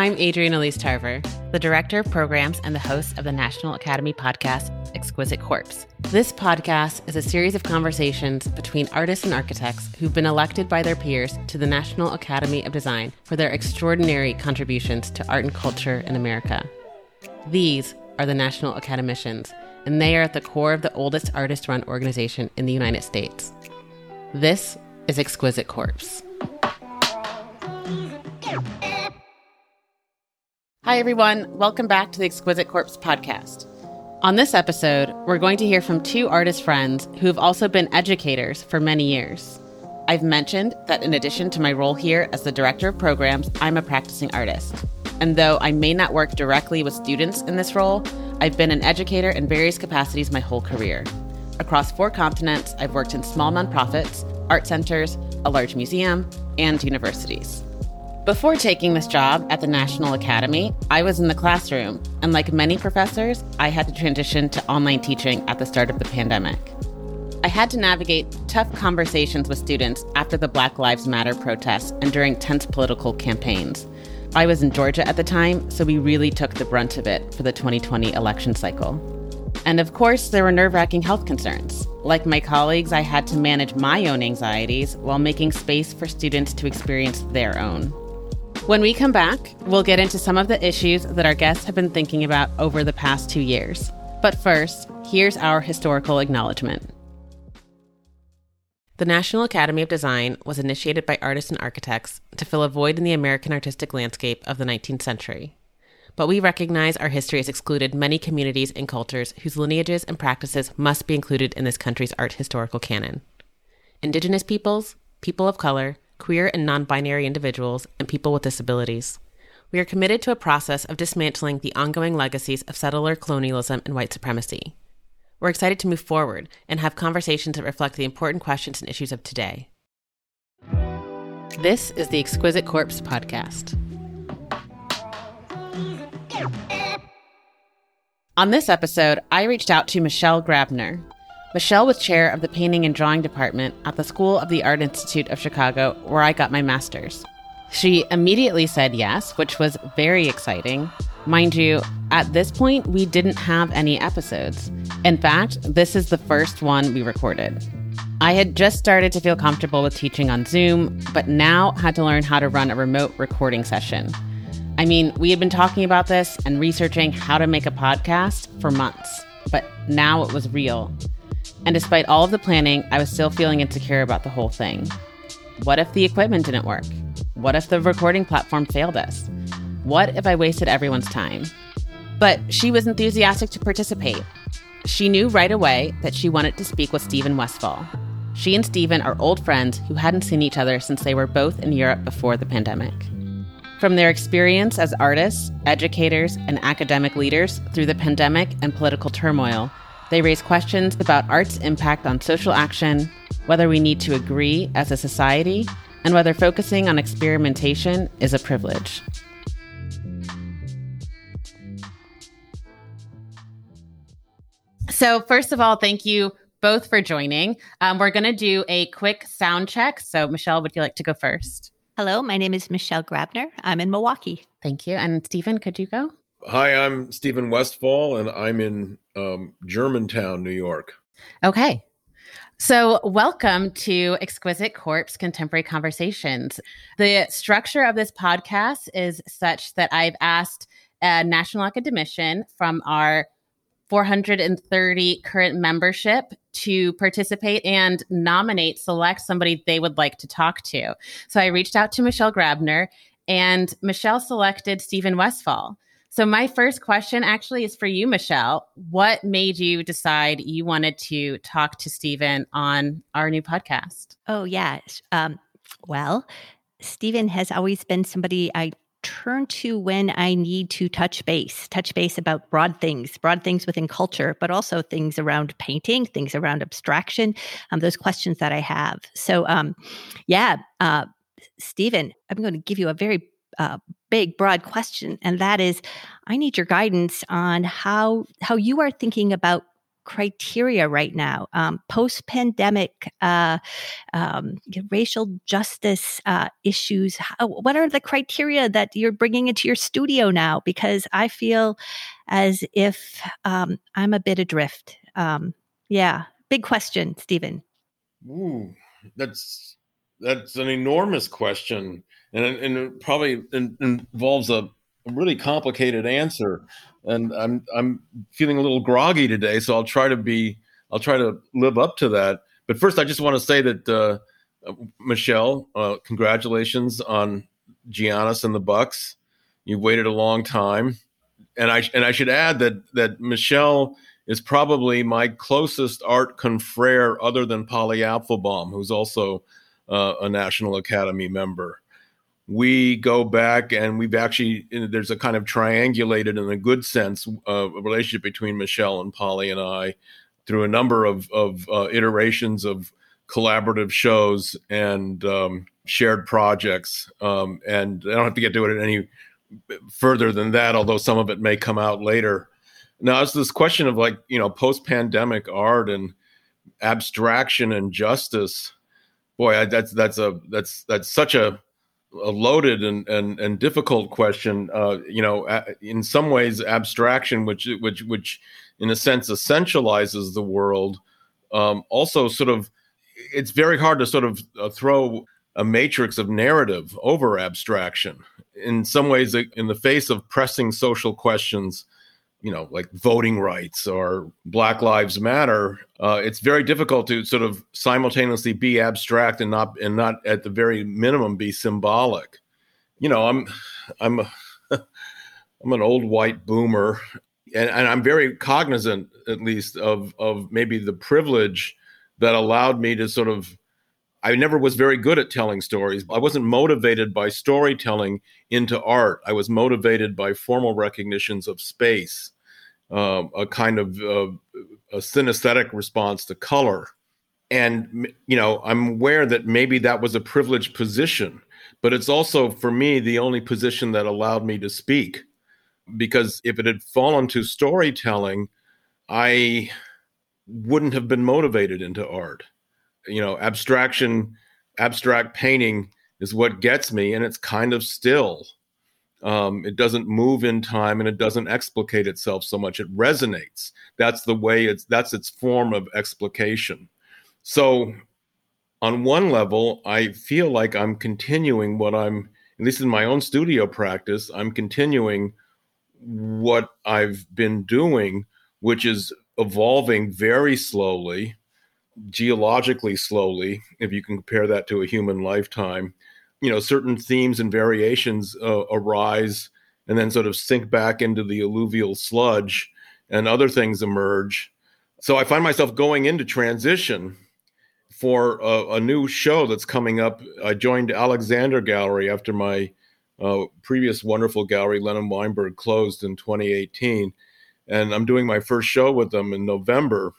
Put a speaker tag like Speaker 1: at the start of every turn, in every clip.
Speaker 1: I'm Adrienne Elise Tarver, the Director of Programs and the host of the National Academy podcast, Exquisite Corpse. This podcast is a series of conversations between artists and architects who've been elected by their peers to the National Academy of Design for their extraordinary contributions to art and culture in America. These are the National Academicians, and they are at the core of the oldest artist run organization in the United States. This is Exquisite Corpse. Hi, everyone. Welcome back to the Exquisite Corpse podcast. On this episode, we're going to hear from two artist friends who have also been educators for many years. I've mentioned that in addition to my role here as the director of programs, I'm a practicing artist. And though I may not work directly with students in this role, I've been an educator in various capacities my whole career. Across four continents, I've worked in small nonprofits, art centers, a large museum, and universities. Before taking this job at the National Academy, I was in the classroom, and like many professors, I had to transition to online teaching at the start of the pandemic. I had to navigate tough conversations with students after the Black Lives Matter protests and during tense political campaigns. I was in Georgia at the time, so we really took the brunt of it for the 2020 election cycle. And of course, there were nerve wracking health concerns. Like my colleagues, I had to manage my own anxieties while making space for students to experience their own. When we come back, we'll get into some of the issues that our guests have been thinking about over the past two years. But first, here's our historical acknowledgement. The National Academy of Design was initiated by artists and architects to fill a void in the American artistic landscape of the 19th century. But we recognize our history has excluded many communities and cultures whose lineages and practices must be included in this country's art historical canon. Indigenous peoples, people of color, queer and non binary individuals, and people with disabilities. We are committed to a process of dismantling the ongoing legacies of settler colonialism and white supremacy. We're excited to move forward and have conversations that reflect the important questions and issues of today. This is the Exquisite Corpse Podcast. On this episode, I reached out to Michelle Grabner, Michelle was chair of the painting and drawing department at the School of the Art Institute of Chicago, where I got my master's. She immediately said yes, which was very exciting. Mind you, at this point, we didn't have any episodes. In fact, this is the first one we recorded. I had just started to feel comfortable with teaching on Zoom, but now had to learn how to run a remote recording session. I mean, we had been talking about this and researching how to make a podcast for months, but now it was real. And despite all of the planning, I was still feeling insecure about the whole thing. What if the equipment didn't work? What if the recording platform failed us? What if I wasted everyone's time? But she was enthusiastic to participate. She knew right away that she wanted to speak with Stephen Westfall. She and Stephen are old friends who hadn't seen each other since they were both in Europe before the pandemic. From their experience as artists, educators, and academic leaders through the pandemic and political turmoil, they raise questions about art's impact on social action, whether we need to agree as a society, and whether focusing on experimentation is a privilege. So, first of all, thank you both for joining. Um, we're going to do a quick sound check. So, Michelle, would you like to go first?
Speaker 2: Hello, my name is Michelle Grabner. I'm in Milwaukee.
Speaker 1: Thank you. And Stephen, could you go?
Speaker 3: Hi, I'm Stephen Westfall, and I'm in um, Germantown, New York.
Speaker 1: Okay. So, welcome to Exquisite Corpse Contemporary Conversations. The structure of this podcast is such that I've asked a national academician from our 430 current membership to participate and nominate, select somebody they would like to talk to. So, I reached out to Michelle Grabner, and Michelle selected Stephen Westfall. So, my first question actually is for you, Michelle. What made you decide you wanted to talk to Stephen on our new podcast?
Speaker 2: Oh, yeah. Um, well, Stephen has always been somebody I turn to when I need to touch base, touch base about broad things, broad things within culture, but also things around painting, things around abstraction, um, those questions that I have. So, um, yeah, uh, Stephen, I'm going to give you a very uh, big, broad question, and that is, I need your guidance on how how you are thinking about criteria right now? Um, Post pandemic, uh, um, racial justice uh, issues. How, what are the criteria that you're bringing into your studio now? Because I feel as if um, I'm a bit adrift. Um, yeah, big question, Stephen.
Speaker 3: Ooh, that's that's an enormous question, and and it probably involves a really complicated answer. And I'm I'm feeling a little groggy today, so I'll try to be I'll try to live up to that. But first, I just want to say that uh, Michelle, uh, congratulations on Giannis and the Bucks. You've waited a long time, and I and I should add that that Michelle is probably my closest art confrere other than Polly Apfelbaum, who's also uh, a National Academy member. We go back and we've actually, there's a kind of triangulated in a good sense uh, relationship between Michelle and Polly and I through a number of, of uh, iterations of collaborative shows and um, shared projects. Um, and I don't have to get to it any further than that, although some of it may come out later. Now, it's this question of like, you know, post pandemic art and abstraction and justice. Boy, that's that's a that's that's such a, a loaded and, and and difficult question. Uh, you know, in some ways, abstraction, which which which in a sense essentializes the world, um, also sort of it's very hard to sort of uh, throw a matrix of narrative over abstraction. In some ways, in the face of pressing social questions you know, like voting rights or Black Lives Matter, uh, it's very difficult to sort of simultaneously be abstract and not and not at the very minimum be symbolic. You know, I'm I'm a, I'm an old white boomer, and, and I'm very cognizant, at least, of of maybe the privilege that allowed me to sort of. I never was very good at telling stories. I wasn't motivated by storytelling into art. I was motivated by formal recognitions of space uh, a kind of uh, a synesthetic response to color. And, you know, I'm aware that maybe that was a privileged position, but it's also, for me, the only position that allowed me to speak. Because if it had fallen to storytelling, I wouldn't have been motivated into art. You know, abstraction, abstract painting is what gets me, and it's kind of still. Um, it doesn't move in time and it doesn't explicate itself so much. It resonates. That's the way it's that's its form of explication. So on one level, I feel like I'm continuing what I'm at least in my own studio practice, I'm continuing what I've been doing, which is evolving very slowly, geologically slowly, if you can compare that to a human lifetime, you know certain themes and variations uh, arise and then sort of sink back into the alluvial sludge and other things emerge. So i find myself going into transition for a, a new show that's coming up. I joined Alexandre Gallery after my uh, previous wonderful gallery lennon weinberg closed in 2018 and i'm doing my first show with them in november.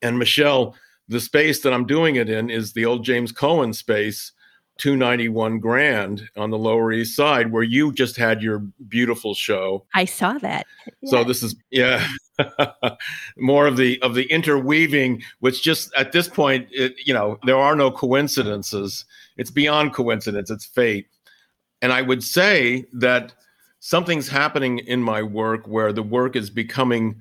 Speaker 3: And michelle the space that i'm doing it in is the old James Cohan space 291 Grand on the Lower East Side, where you just had your beautiful show.
Speaker 2: I saw that.
Speaker 3: So this is yeah, more of the of the interweaving, which just at this point, it, you know, there are no coincidences. It's beyond coincidence. It's fate. And I would say that something's happening in my work where the work is becoming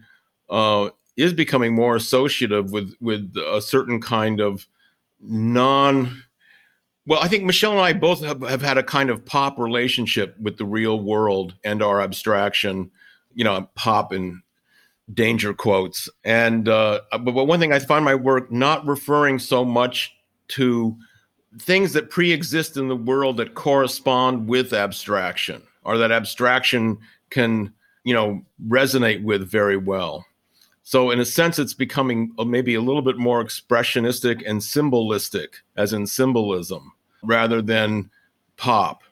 Speaker 3: uh, is becoming more associative with with a certain kind of non well, I think Michelle and I both have, have had a kind of pop relationship with the real world and our abstraction, you know, pop in danger quotes. And, uh, but, but one thing I find my work not referring so much to things that pre exist in the world that correspond with abstraction or that abstraction can, you know, resonate with very well. So, in a sense, it's becoming maybe a little bit more expressionistic and symbolistic, as in symbolism, rather than pop.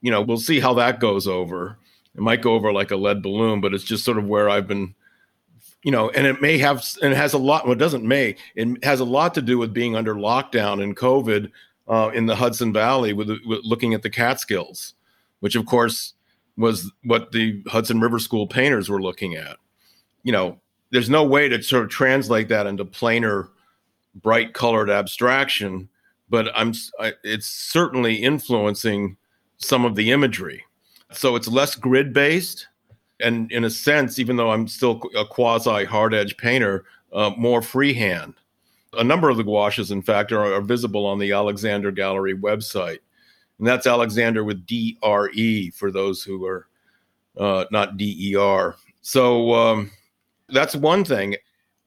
Speaker 3: You know, we'll see how that goes over. It might go over like a lead balloon, but it's just sort of where I've been, you know, and it may have, and it has a lot, well, it doesn't may, it has a lot to do with being under lockdown and COVID uh, in the Hudson Valley with, with looking at the Catskills, which of course was what the Hudson River School painters were looking at you know, there's no way to sort of translate that into plainer, bright colored abstraction, but I'm it's certainly influencing some of the imagery. So it's less grid based, and in a sense, even though I'm still a quasi hard edge painter, uh, more freehand. A number of the gouaches, in fact, are, are visible on the Alexandre Gallery website. And that's Alexandre with D R E for those who are uh, not D E R. So um, that's one thing.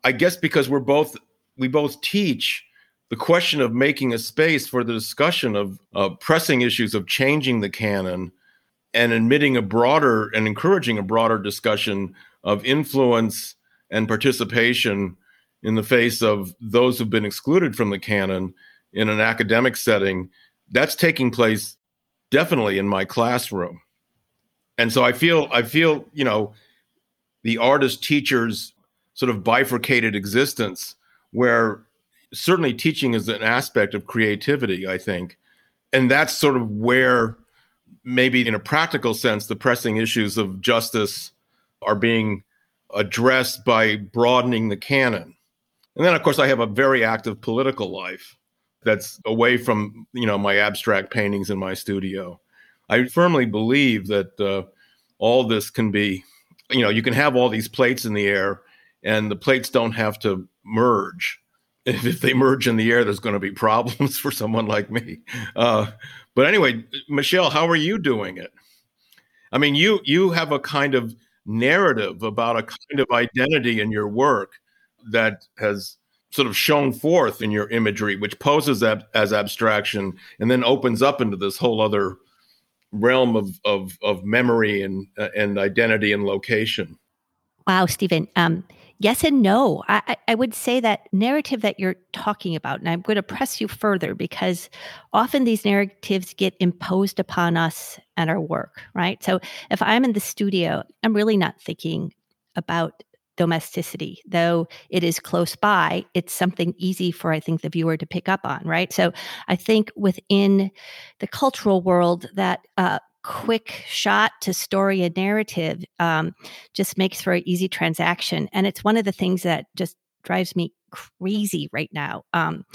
Speaker 3: I guess because we're both we both teach the question of making a space for the discussion of uh, pressing issues of changing the canon and admitting a broader and encouraging a broader discussion of influence and participation in the face of those who've been excluded from the canon in an academic setting that's taking place definitely in my classroom and so i feel i feel you know the artist teachers sort of bifurcated existence where certainly teaching is an aspect of creativity i think. And that's sort of where maybe in a practical sense the pressing issues of justice are being addressed by broadening the canon. And then of course i have a very active political life that's away from you know my abstract paintings in my studio. I firmly believe that uh, all this can be you know, you can have all these plates in the air and the plates don't have to merge. If, if they merge in the air, there's going to be problems for someone like me. Uh, but anyway, Michelle, how are you doing it? I mean, you you have a kind of narrative about a kind of identity in your work that has sort of shown forth in your imagery, which poses ab- as abstraction and then opens up into this whole other realm of of, of memory and uh, and identity and location.
Speaker 2: Wow, Stephen. Um, yes and no. I, I would say that narrative that you're talking about, and I'm going to press you further because often these narratives get imposed upon us and our work, right? So if I'm in the studio, I'm really not thinking about domesticity. Though it is close by it's something easy for i think the viewer to pick up on right? So i think within the cultural world that uh, quick shot to story and narrative um, just makes for an easy transaction. And it's one of the things that just drives me crazy right now. Um,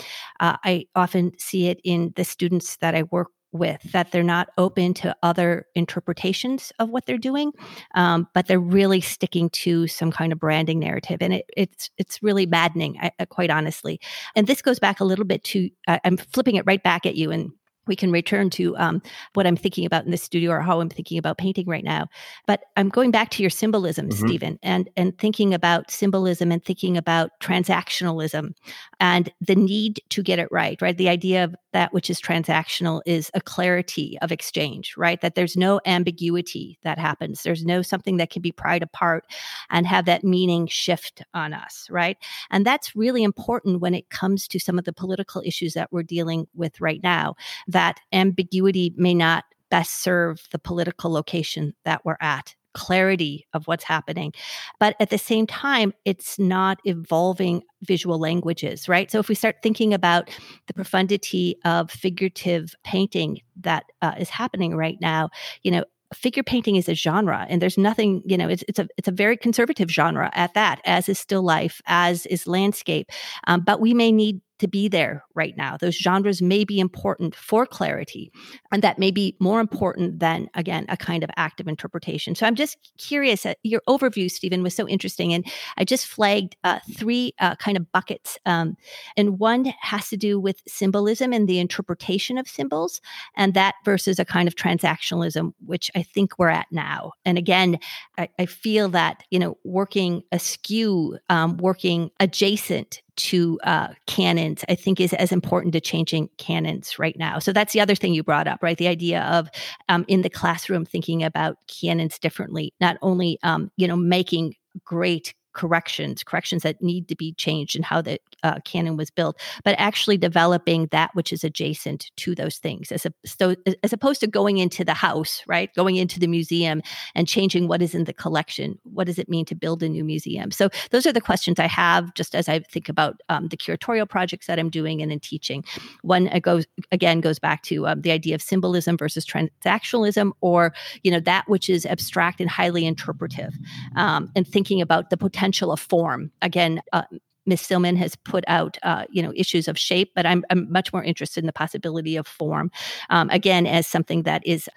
Speaker 2: uh, i often see it in the students that i work with that they're not open to other interpretations of what they're doing um, but they're really sticking to some kind of branding narrative and it, it's it's really maddening I, quite honestly. And this goes back a little bit to i'm flipping it right back at you and we can return to um, what I'm thinking about in the studio or how I'm thinking about painting right now. But I'm going back to your symbolism, mm-hmm. Stephen, and and thinking about symbolism and thinking about transactionalism and the need to get it right. Right, the idea of that which is transactional is a clarity of exchange. Right, that there's no ambiguity that happens. There's no something that can be pried apart and have that meaning shift on us. Right, and that's really important when it comes to some of the political issues that we're dealing with right now. That that ambiguity may not best serve the political location that we're at clarity of what's happening. But at the same time, it's not evolving visual languages, right? So if we start thinking about the profundity of figurative painting that uh, is happening right now, you know, figure painting is a genre and there's nothing you know it's, it's a it's a very conservative genre at that as is still life as is landscape um, but we may need to be there right now. Those genres may be important for clarity, and that may be more important than, again, a kind of active interpretation. So I'm just curious. Uh, your overview, Stephen, was so interesting. And I just flagged uh, three uh, kind of buckets. Um, and one has to do with symbolism and the interpretation of symbols, and that versus a kind of transactionalism, which I think we're at now. And again, I, I feel that, you know, working askew, um, working adjacent to uh, canons, I think is as important to changing canons right now. So that's the other thing you brought up, right? The idea of um, in the classroom thinking about canons differently, not only um, you know making great corrections, corrections that need to be changed and how the uh, canon was built, but actually developing that which is adjacent to those things, as, a, so, as opposed to going into the house, right? Going into the museum and changing what is in the collection. What does it mean to build a new museum? So those are the questions I have just as I think about um, the curatorial projects that I'm doing and in teaching. One uh, goes again goes back to um, the idea of symbolism versus transactionalism, or you know that which is abstract and highly interpretive, um, and thinking about the potential potential of form. Again, uh, Amy Sillman has put out, uh, you know, issues of shape, but I'm, I'm, much more interested in the possibility of form. Um, again, as something that is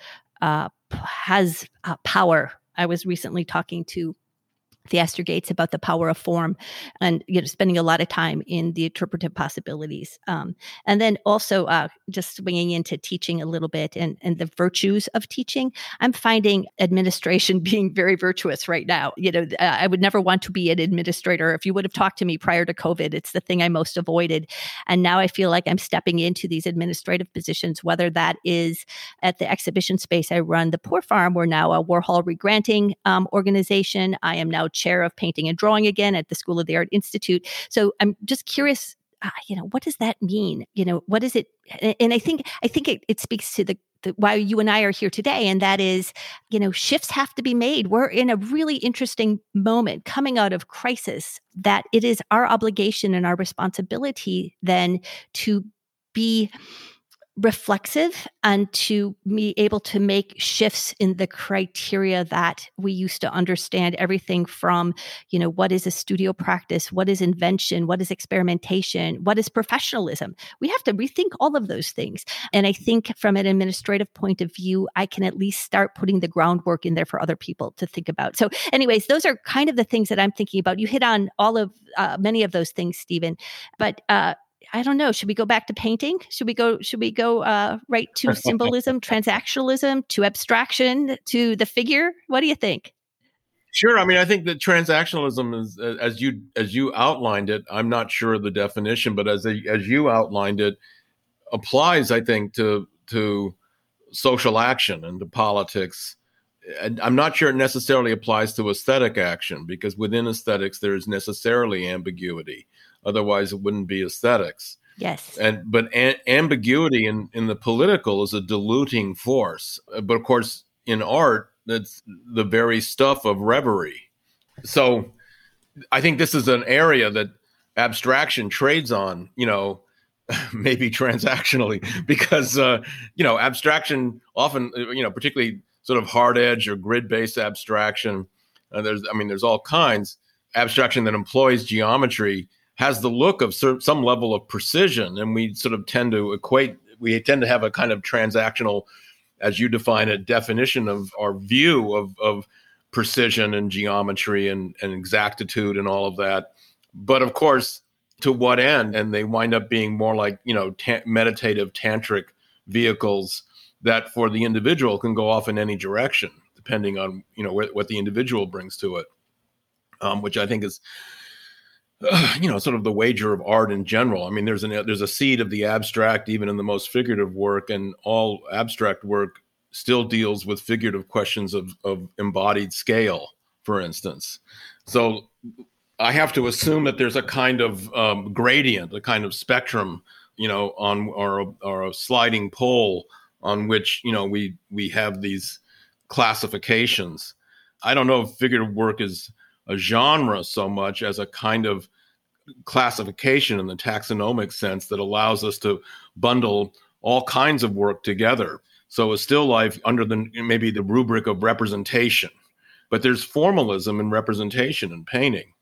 Speaker 2: uh, has uh, power. I was recently talking to Theaster Gates about the power of form and you know spending a lot of time in the interpretive possibilities um, and then also uh, just swinging into teaching a little bit and, and the virtues of teaching i'm finding administration being very virtuous right now. You know i would never want to be an administrator. If you would have talked to me prior to covid it's the thing i most avoided and now i feel like i'm stepping into these administrative positions whether that is at the exhibition space i run the poor farm we're now a warhol regranting um, organization. I am now chair of painting and drawing again at the School of the Art Institute. So I'm just curious uh, you know what does that mean you know what is it and i think i think it, it speaks to the, the, why you and i are here today and that is you know shifts have to be made we're in a really interesting moment coming out of crisis that it is our obligation and our responsibility then to be reflexive and to be able to make shifts in the criteria that we used to understand everything from you know what is a studio practice? What is invention? What is experimentation? What is professionalism? We have to rethink all of those things. And i think from an administrative point of view i can at least start putting the groundwork in there for other people to think about. So anyways those are kind of the things that i'm thinking about. You hit on all of uh, many of those things stephen. But uh, I don't know. Should we go back to painting? Should we go? Should we go uh, right to symbolism, transactionalism, to abstraction, to the figure? What do you think?
Speaker 3: Sure. I mean, I think that transactionalism is, as you as you outlined it. I'm not sure of the definition, but as a, as you outlined it, applies. I think to to social action and to politics. And I'm not sure it necessarily applies to aesthetic action because within aesthetics there is necessarily ambiguity. Otherwise, it wouldn't be aesthetics.
Speaker 2: Yes.
Speaker 3: And but a- ambiguity in in the political is a diluting force. But of course, in art, that's the very stuff of reverie. So, I think this is an area that abstraction trades on. You know, maybe transactionally because uh, you know abstraction often you know particularly sort of hard edge or grid based abstraction. Uh, there's I mean there's all kinds abstraction that employs geometry has the look of some level of precision, and we sort of tend to equate. We tend to have a kind of transactional, as you define it, definition of our view of of precision and geometry and, and exactitude and all of that. But of course, to what end? And they wind up being more like you know ta- meditative tantric vehicles that for the individual can go off in any direction depending on you know what, what the individual brings to it um, which i think is you know, sort of the wager of art in general. I mean, there's an there's a seed of the abstract even in the most figurative work, and all abstract work still deals with figurative questions of of embodied scale, for instance. So I have to assume that there's a kind of um, gradient, a kind of spectrum, you know, on or or a sliding pole on which you know we we have these classifications. I don't know if figurative work is a genre so much as a kind of classification in the taxonomic sense that allows us to bundle all kinds of work together. So a still life under the maybe the rubric of representation, but there's formalism in representation in painting,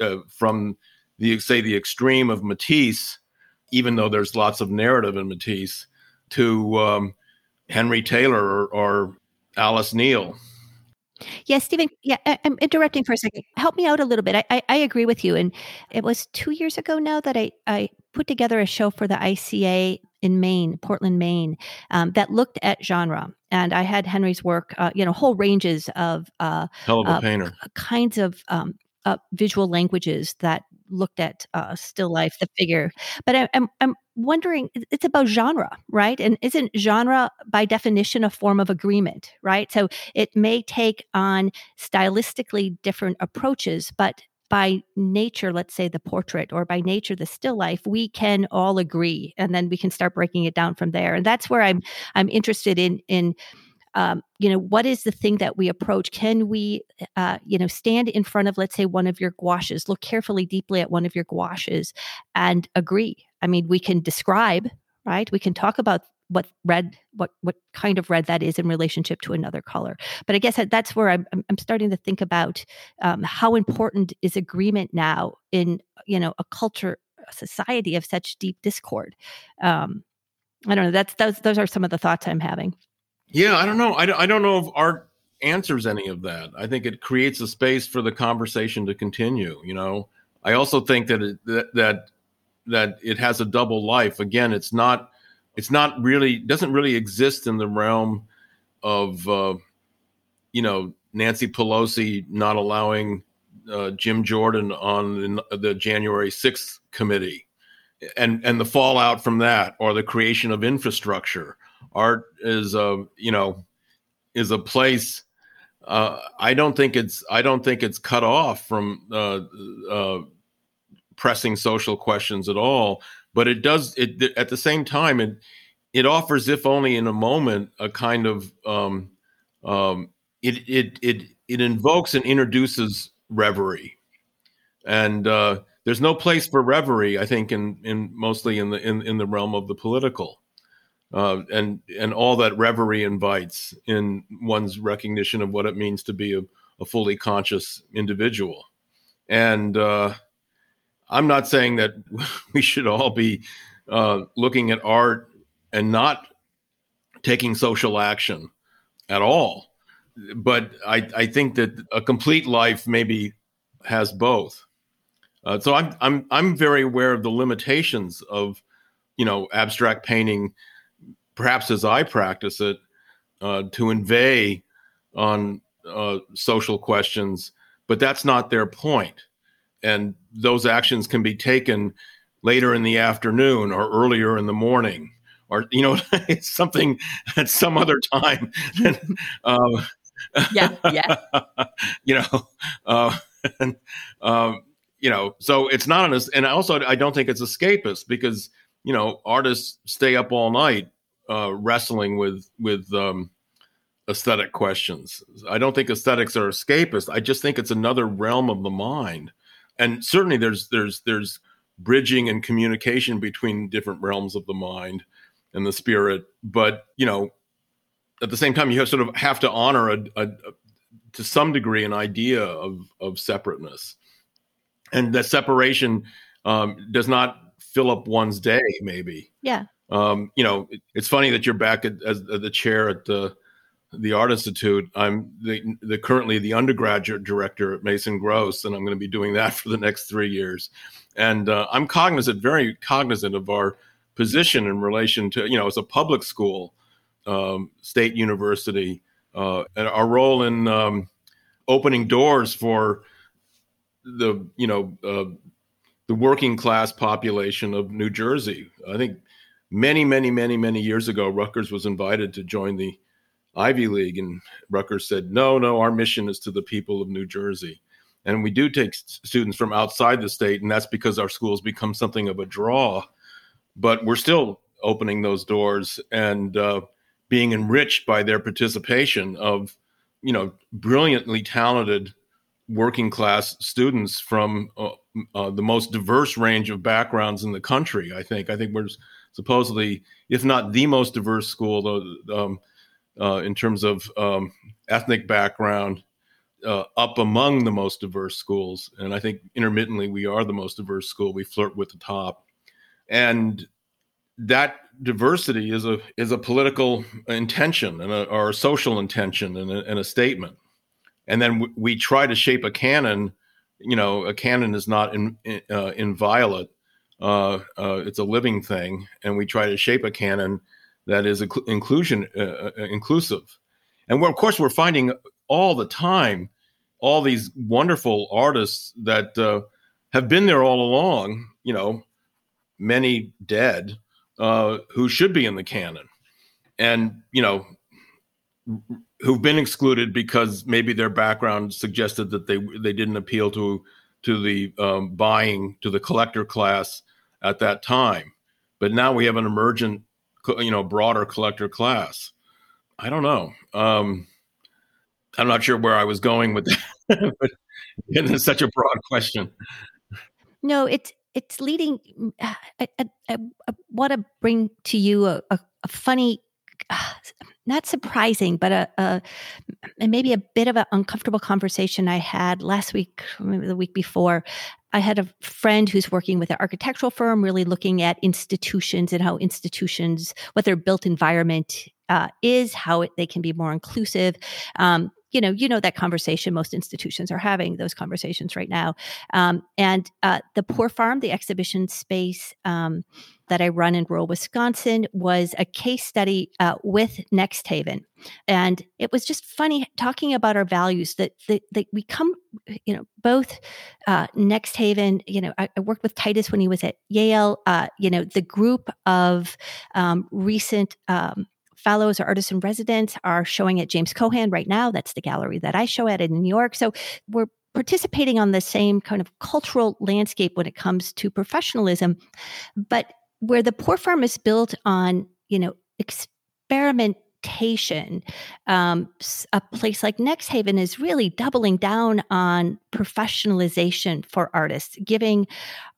Speaker 3: uh, from the say the extreme of Matisse, even though there's lots of narrative in Matisse, to um, Henry Taylor or, or Alice Neel.
Speaker 2: Yeah, Stephen. Yeah, I, am interrupting for a second. Help me out a little bit. I, I, I, agree with you. And it was two years ago now that I, I put together a show for the ICA in Maine, Portland, Maine, um, that looked at genre. And I had Henry's work, uh, you know, whole ranges of uh,
Speaker 3: hell of a uh, painter,
Speaker 2: kinds of um, uh, visual languages that looked at uh, still life, the figure. But I, I'm I'm wondering, it's about genre, right? And isn't genre by definition a form of agreement, right? So it may take on stylistically different approaches, but by nature, let's say the portrait, or by nature the still life, we can all agree, and then we can start breaking it down from there. And that's where I'm I'm interested in in um, you know what is the thing that we approach? Can we uh, you know stand in front of let's say one of your gouaches look carefully deeply at one of your gouaches and agree? I mean we can describe right? We can talk about what red what what kind of red that is in relationship to another color. But i guess that's where i'm, I'm starting to think about um, how important is agreement now in you know a culture a society of such deep discord? Um, i don't know that's those those are some of the thoughts i'm having
Speaker 3: yeah i don't know. I, I don't know if art answers any of that. I think it creates a space for the conversation to continue you know? I also think that it, that, that that it has a double life. Again it's not it's not really doesn't really exist in the realm of uh, you know Nancy Pelosi not allowing uh, Jim Jordan on the January 6th committee and and the fallout from that or the creation of infrastructure art is a you know is a place uh, I don't think it's I don't think it's cut off from uh, uh, pressing social questions at all but it does it at the same time it it offers if only in a moment a kind of um, um, it it it it invokes and introduces reverie. And uh, there's no place for reverie i think in in mostly in the in, in the realm of the political uh, and and all that reverie invites in one's recognition of what it means to be a, a fully conscious individual and uh, I'm not saying that we should all be uh, looking at art and not taking social action at all. But I, I think that a complete life maybe has both. Uh, so I'm I'm I'm very aware of the limitations of, you know, abstract painting, perhaps as I practice it, uh, to inveigh on uh, social questions. But that's not their point. and those actions can be taken later in the afternoon or earlier in the morning or you know it's something at some other time
Speaker 2: uh, yeah yeah
Speaker 3: you know uh, and, um, you know so it's not an and also i don't think it's escapist because you know artists stay up all night uh, wrestling with with um, aesthetic questions. I don't think aesthetics are escapist. I just think it's another realm of the mind. And certainly there's there's there's bridging and communication between different realms of the mind and the spirit. But you know at the same time you have sort of have to honor a, a, a to some degree an idea of of separateness. And that separation um, does not fill up one's day maybe.
Speaker 2: Yeah
Speaker 3: um, you know it, it's funny that you're back at, as, the chair at the the Art Institute. I'm the, the currently the undergraduate director at Mason Gross, and I'm going to be doing that for the next three years. And uh, I'm cognizant, very cognizant of our position in relation to you know as a public school, um, state university, uh, and our role in um, opening doors for the you know uh, the working class population of New Jersey. I think many, many, many, many years ago, Rutgers was invited to join the Ivy League. And Rutgers said, no, no, our mission is to the people of New Jersey. And we do take students from outside the state, and that's because our schools become something of a draw. But we're still opening those doors and uh, being enriched by their participation of, you know, brilliantly talented working class students from uh, uh, the most diverse range of backgrounds in the country. I think. I think we're supposedly, if not the most diverse school. Um, uh, in terms of um, ethnic background uh, up among the most diverse schools. And I think intermittently we are the most diverse school. We flirt with the top. And that diversity is a is a political intention and a, or a social intention and a, and a statement. And then we try to shape a canon. You know, a canon is not in, uh, inviolate. Uh, uh, it's a living thing, and we try to shape a canon that is inclusion uh, uh, inclusive. And of course, we're finding all the time all these wonderful artists that uh, have been there all along. You know, many dead uh, who should be in the canon, and you know, who've been excluded because maybe their background suggested that they they didn't appeal to to the um, buying to the collector class at that time. But now we have an emergent you know broader collector class i don't know um i'm not sure where i was going with that but it's such a broad question
Speaker 2: no it's it's leading a, a, a, want to bring to you a, a, a funny uh, not surprising, but a, a maybe a bit of an uncomfortable conversation I had last week, maybe the week before. I had a friend who's working with an architectural firm, really looking at institutions and how institutions, what their built environment uh, is, how it, they can be more inclusive. Um, you know, you know that conversation. Most institutions are having those conversations right now. Um, and uh, the Poor Farm, the exhibition space um, that I run in rural Wisconsin, was a case study uh, with Next Haven, and it was just funny talking about our values. That that, that we come, you know, both uh, Next Haven. You know, I, I, worked with Titus when he was at Yale. Uh, you know, the group of um, recent um, fellows or artists in residence are showing at James Cohan right now. That's the gallery that I show at in New York. So we're participating on the same kind of cultural landscape when it comes to professionalism. But where the poor farm is built on, you know, experimentation, um, a place like Next Haven is really doubling down on professionalization for artists, giving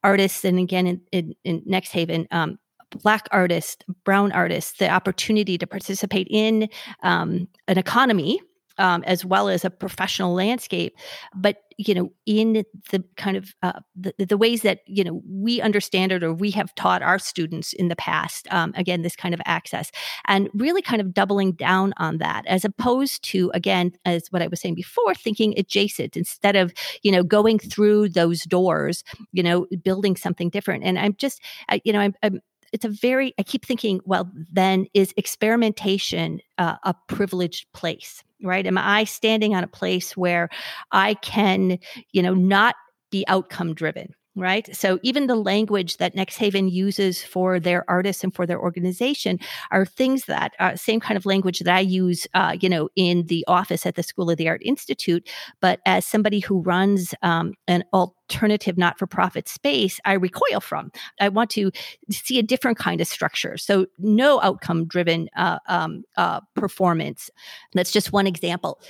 Speaker 2: artists, and again in, in, in Next Haven, um, black artists, brown artists, the opportunity to participate in um, an economy um, as well as a professional landscape. But you know in the kind of uh, the, the ways that you know we understand it or we have taught our students in the past um, again this kind of access and really kind of doubling down on that as opposed to again as what i was saying before thinking adjacent instead of you know going through those doors you know building something different. And i'm just you know I'm, I'm it's a very i keep thinking well then is experimentation uh, a privileged place right am i standing on a place where i can you know not be outcome driven right? So even the language that Next Haven uses for their artists and for their organization are things that uh, same kind of language that I use, uh, you know, in the office at the School of the Art Institute. But as somebody who runs um, an alternative not-for-profit space, I recoil from. I want to see a different kind of structure. So no outcome-driven uh, um, uh, performance. That's just one example.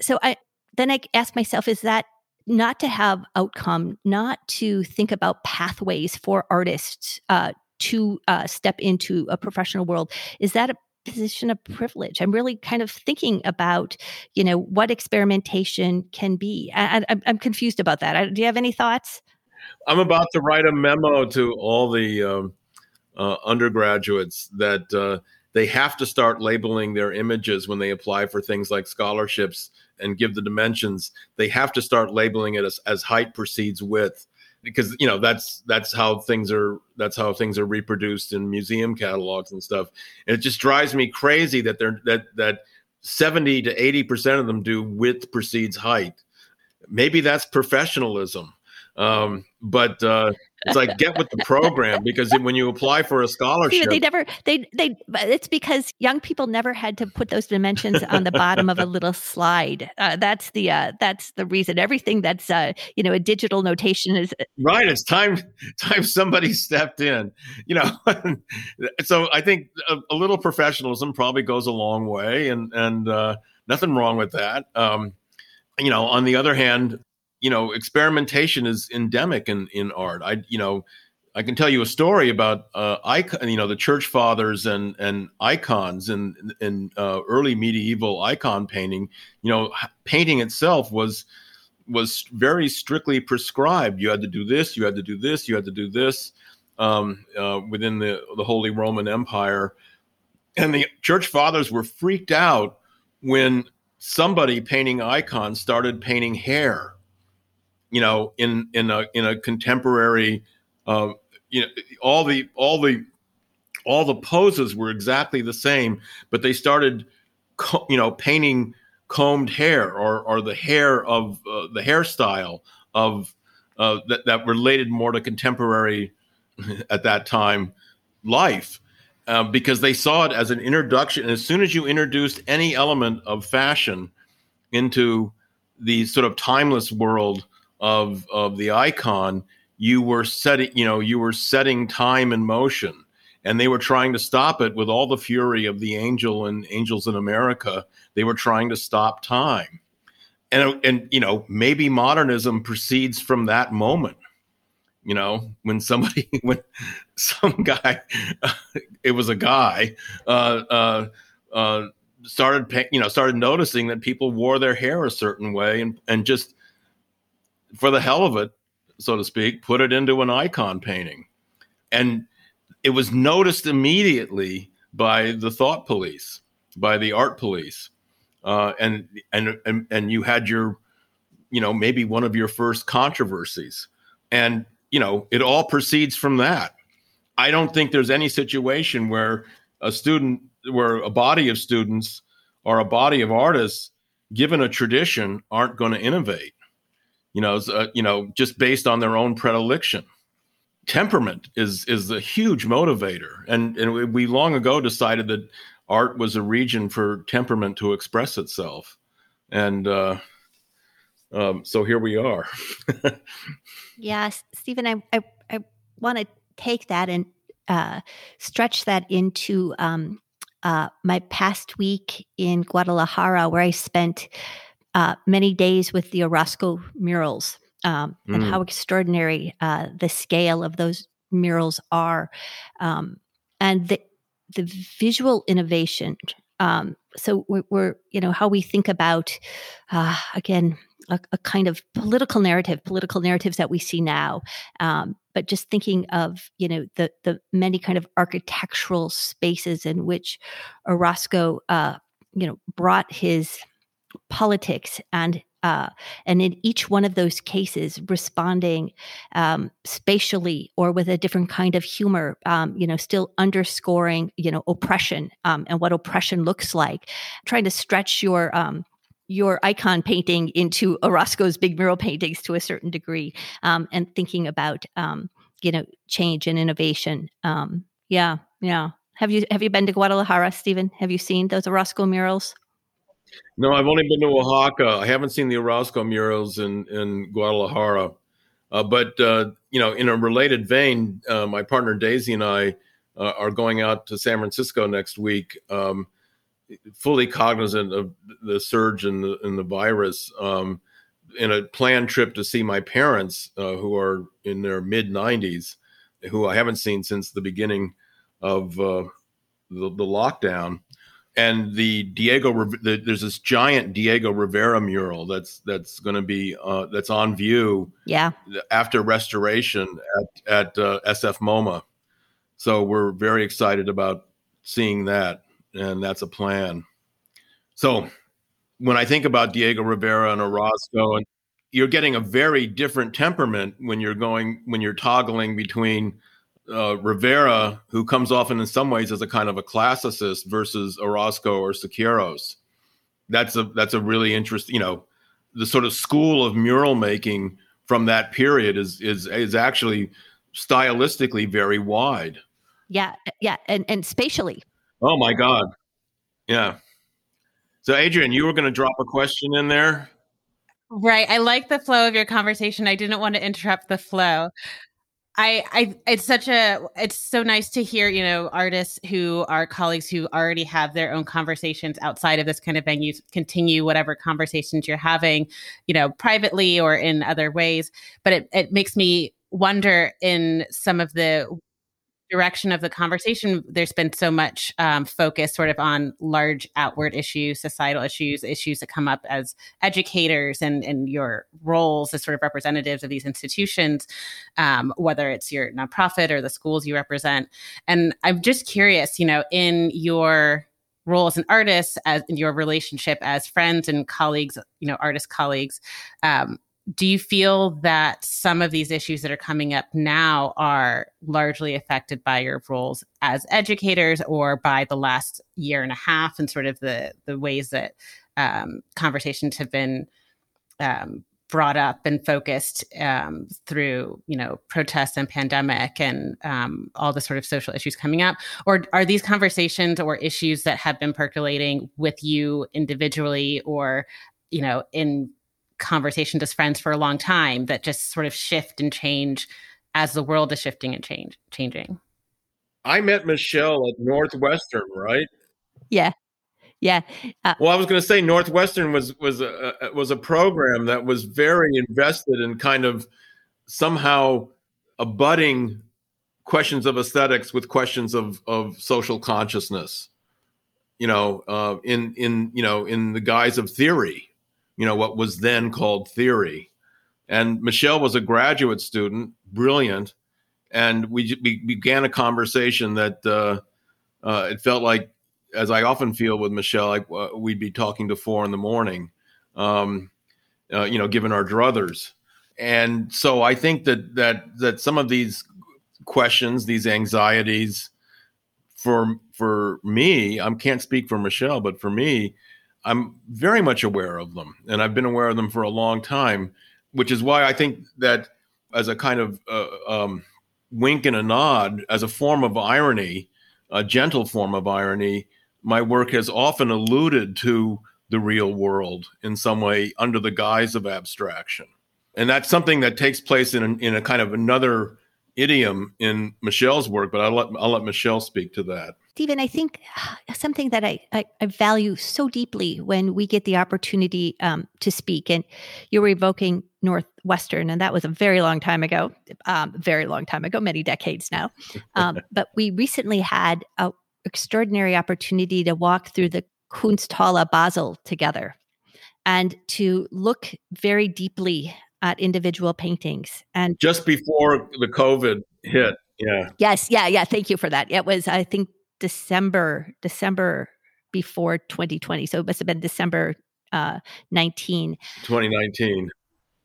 Speaker 2: So I then I ask myself, is that not to have outcome, not to think about pathways for artists uh, to uh, step into a professional world. Is that a position of privilege? I'm really kind of thinking about, you know, what experimentation can be. I, am confused about that. I, do you have any thoughts?
Speaker 3: I'm about to write a memo to all the um, uh, undergraduates that uh, they have to start labeling their images when they apply for things like scholarships and give the dimensions, they have to start labeling it as, as height precedes width because you know that's that's how things are that's how things are reproduced in museum catalogs and stuff. And it just drives me crazy that they're that that 70 to 80 percent of them do width precedes height. Maybe that's professionalism. Um, but uh, it's like get with the program because when you apply for a scholarship,
Speaker 2: See, they never they they. It's because young people never had to put those dimensions on the bottom of a little slide. Uh, that's the uh, that's the reason. Everything that's uh, you know a digital notation is uh,
Speaker 3: right. It's time time somebody stepped in. You know, so I think a, a, little professionalism probably goes a long way, and and uh, nothing wrong with that. Um, you know, on the other hand, you know, experimentation is endemic in in art. I you know, I can tell you a story about uh, icon, you know, the church fathers and and icons and in uh, early medieval icon painting. You know, painting itself was was very strictly prescribed. You had to do this, you had to do this, you had to do this um, uh, within the the Holy Roman Empire, and the church fathers were freaked out when somebody painting icons started painting hair you know, in in a in a contemporary, uh, you know, all the all the all the poses were exactly the same, but they started, you know, painting combed hair or or the hair of uh, the hairstyle of uh, that that related more to contemporary at that time life. Uh, because they saw it as an introduction. And as soon as you introduced any element of fashion into the sort of timeless world of of the icon, you were setting, you know, you were setting time in motion. And they were trying to stop it with all the fury of the angel and angels in America. They were trying to stop time. And, and you know, maybe modernism proceeds from that moment You know, when somebody, when some guy, it was a guy, uh, uh, uh, started, you know, started noticing that people wore their hair a certain way, and and just for the hell of it, so to speak, put it into an icon painting, and it was noticed immediately by the thought police, by the art police, uh, and and and and you had your, you know, maybe one of your first controversies, and you know, it all proceeds from that. I don't think there's any situation where a student, where a body of students or a body of artists, given a tradition, aren't going to innovate. You know, uh, you know, just based on their own predilection. Temperament is is a huge motivator. And and we long ago decided that art was a region for temperament to express itself. And uh, um, so here we are.
Speaker 2: Yes stephen i i, I want to take that and uh, stretch that into um, uh, my past week in guadalajara where i spent uh, many days with the orozco murals um, mm. and how extraordinary uh, the scale of those murals are, um, and the the visual innovation. Um, so we're, we're, you know, how we think about uh, again a, a, kind of political narrative, political narratives that we see now. Um, but just thinking of you know the the many kind of architectural spaces in which Orozco, uh, you know, brought his politics and uh, and in each one of those cases, responding um, spatially or with a different kind of humor, um, you know, still underscoring, you know, oppression um, and what oppression looks like, trying to stretch your um, your icon painting into Orozco's big mural paintings to a certain degree, um, and thinking about um, you know change and innovation. yeah, yeah. Have you have you been to Guadalajara, Stephen? Have you seen those Orozco murals?
Speaker 3: No, I've only been to Oaxaca. I haven't seen the Orozco murals in in Guadalajara. Uh, but uh, you know, in a related vein, uh, my partner Daisy and I uh, are going out to San Francisco next week, um, fully cognizant of the surge in the in the virus. Um, in a planned trip to see my parents, uh, who are in their mid 90s, who I haven't seen since the beginning of uh, the, the lockdown and the Diego the, there's this giant Diego Rivera mural that's that's going to be uh, that's on view
Speaker 2: yeah
Speaker 3: after restoration at at uh, SF MoMA. So we're very excited about seeing that, and that's a plan. So when I think about Diego Rivera and Orozco, and you're getting a very different temperament when you're going when you're toggling between uh, Rivera, who comes often in some ways as a kind of a classicist, versus Orozco or Siqueiros. That's a that's a really interesting, you know, the sort of school of mural making from that period is is is actually stylistically very wide.
Speaker 2: Yeah, yeah, and and spatially.
Speaker 3: Oh my God, yeah. So, Adrian, you were going to drop a question in there.
Speaker 1: Right. I like the flow of your conversation. I didn't want to interrupt the flow. I, I, it's such a, it's so nice to hear, you know, artists who are colleagues who already have their own conversations outside of this kind of venue continue whatever conversations you're having, you know, privately or in other ways. But it, it makes me wonder in some of the direction of the conversation, there's been so much um, focus sort of on large outward issues, societal issues, issues that come up as educators and, and your roles as sort of representatives of these institutions, um, whether it's your nonprofit or the schools you represent. And I'm just curious, you know, in your role as an artist, as in your relationship as friends and colleagues, you know, artist colleagues, um, do you feel that some of these issues that are coming up now are largely affected by your roles as educators or by the last year and a half and sort of the the ways that um, conversations have been um, brought up and focused um, through you know protests and pandemic and um, all the sort of social issues coming up? Or are these conversations or issues that have been percolating with you individually or you know in conversations as friends for a long time that just sort of shift and change as the world is shifting and change changing.
Speaker 3: I met Michelle at Northwestern, right?
Speaker 2: Yeah. Yeah.
Speaker 3: Uh, well, I was going to say Northwestern was was a was a program that was very invested in kind of somehow abutting questions of aesthetics with questions of of social consciousness. You know, uh, in in you know in the guise of theory, you know what was then called theory. And Michelle was a graduate student, brilliant, and we, we began a conversation that uh, uh, it felt like, as I often feel with Michelle, like uh, we'd be talking to four in the morning, um, uh, you know, given our druthers. And so I think that that that some of these questions, these anxieties, for for me, I can't speak for Michelle, but for me, I'm very much aware of them, and I've been aware of them for a long time, which is why I think that as a kind of uh, um, wink and a nod, as a form of irony, a gentle form of irony, my work has often alluded to the real world in some way under the guise of abstraction. And that's something that takes place in in a kind of another idiom in Michelle's work, but I'll let I'll let Michelle speak to that.
Speaker 2: Stephen, I think something that I, I, I, value so deeply when we get the opportunity um, to speak, and you were evoking Northwestern, and that was a very long time ago, um, very long time ago, many decades now. Um, but we recently had an extraordinary opportunity to walk through the Kunsthalle Basel together and to look very deeply at individual paintings. And
Speaker 3: just before the COVID hit, yeah.
Speaker 2: Yes, yeah, yeah. Thank you for that. It was, I think, December, December before 2020. So it must have been December uh, 19.
Speaker 3: 2019.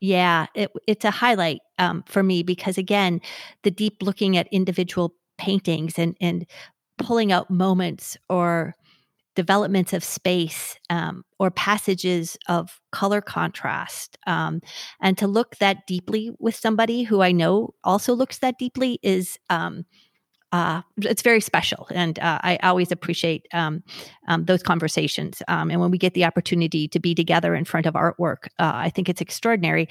Speaker 2: Yeah, it, it's a highlight um, for me because again, the deep looking at individual paintings and and pulling out moments or developments of space um, or passages of color contrast. Um, and to look that deeply with somebody who I know also looks that deeply is. Um, uh, it's very special, and uh, I always appreciate um, um, those conversations. Um, and when we get the opportunity to be together in front of artwork, uh, I think it's extraordinary.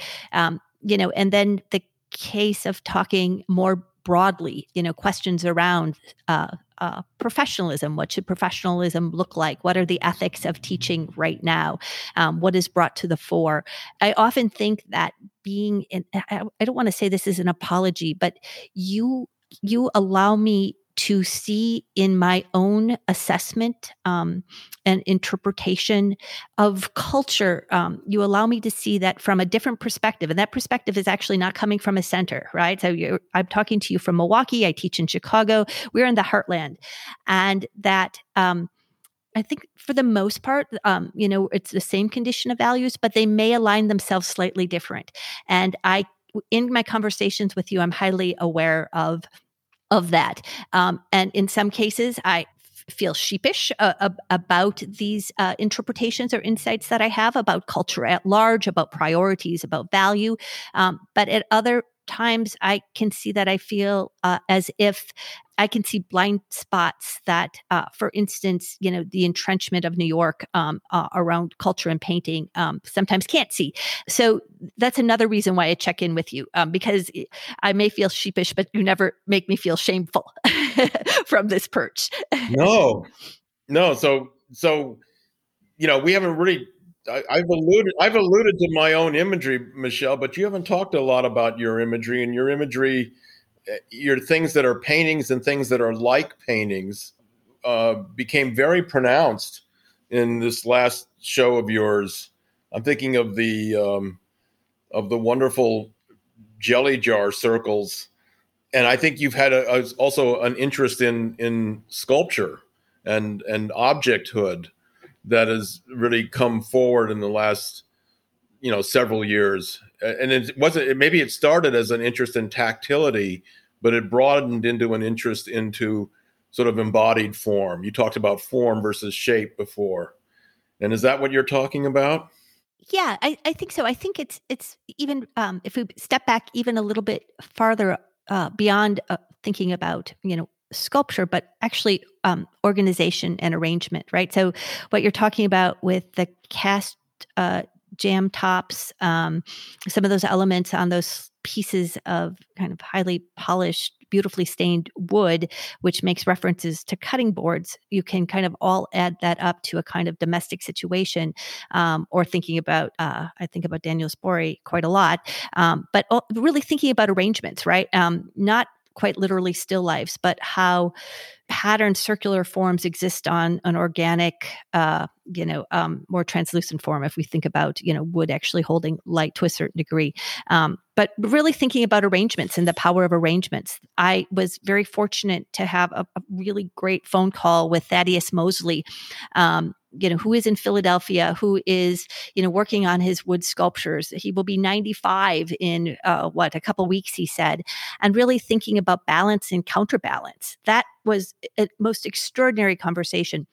Speaker 2: you know, and then the case of talking more broadly, you know, questions around uh, uh, professionalism. What should professionalism look like? What are the ethics of teaching right now? Um, what is brought to the fore? I often think that being in, I, I don't want to say this is an apology, but you you allow me to see in my own assessment um, and interpretation of culture. Um, you allow me to see that from a different perspective. And that perspective is actually not coming from a center, right? So I'm talking to you from Milwaukee. I teach in Chicago. We're in the heartland. And that, um, I think for the most part, um, you know, it's the same condition of values, but they may align themselves slightly different. And I, in my conversations with you, I'm highly aware of of that. Um, and in some cases, I feel sheepish uh, about these uh, interpretations or insights that I have about culture at large, about priorities, about value. Um, but at other times, I can see that I feel uh, as if I can see blind spots that, uh, for instance, you know, the entrenchment of New York um, uh, around culture and painting um, sometimes can't see. So that's another reason why I check in with you um, because I may feel sheepish, but you never make me feel shameful from this perch.
Speaker 3: no, no. So, so, you know, we haven't really I, have alluded I've alluded to my own imagery, Michelle, but you haven't talked a lot about your imagery and your imagery your things that are paintings and things that are like paintings uh, became very pronounced in this last show of yours. I'm thinking of the um, of the wonderful jelly jar circles, and I think you've had a, a, also an interest in in sculpture and and objecthood that has really come forward in the last you know several years. And it wasn't maybe it started as an interest in tactility but it broadened into an interest into sort of embodied form. You talked about form versus shape before. And is that what you're talking about?
Speaker 2: Yeah i, I think so. I think it's it's even um, if we step back even a little bit farther uh, beyond uh, thinking about you know sculpture but actually um, organization and arrangement right? So what you're talking about with the cast uh, jam tops, um, some of those elements on those pieces of kind of highly polished, beautifully stained wood, which makes references to cutting boards, you can kind of all add that up to a kind of domestic situation. Um, or thinking about, uh, I think about Daniel Spoerri quite a lot, um, but really thinking about arrangements, right? Um, not quite literally still lifes, but how pattern circular forms exist on an organic, uh, you know, um, more translucent form. If we think about, you know, wood actually holding light to a certain degree, um, but really thinking about arrangements and the power of arrangements. I was very fortunate to have a, a really great phone call with Thaddeus Mosley, um, you know, who is in Philadelphia, who is, you know, working on his wood sculptures. He will be 95 in uh, what, a couple weeks, he said, and really thinking about balance and counterbalance. That was a most extraordinary conversation.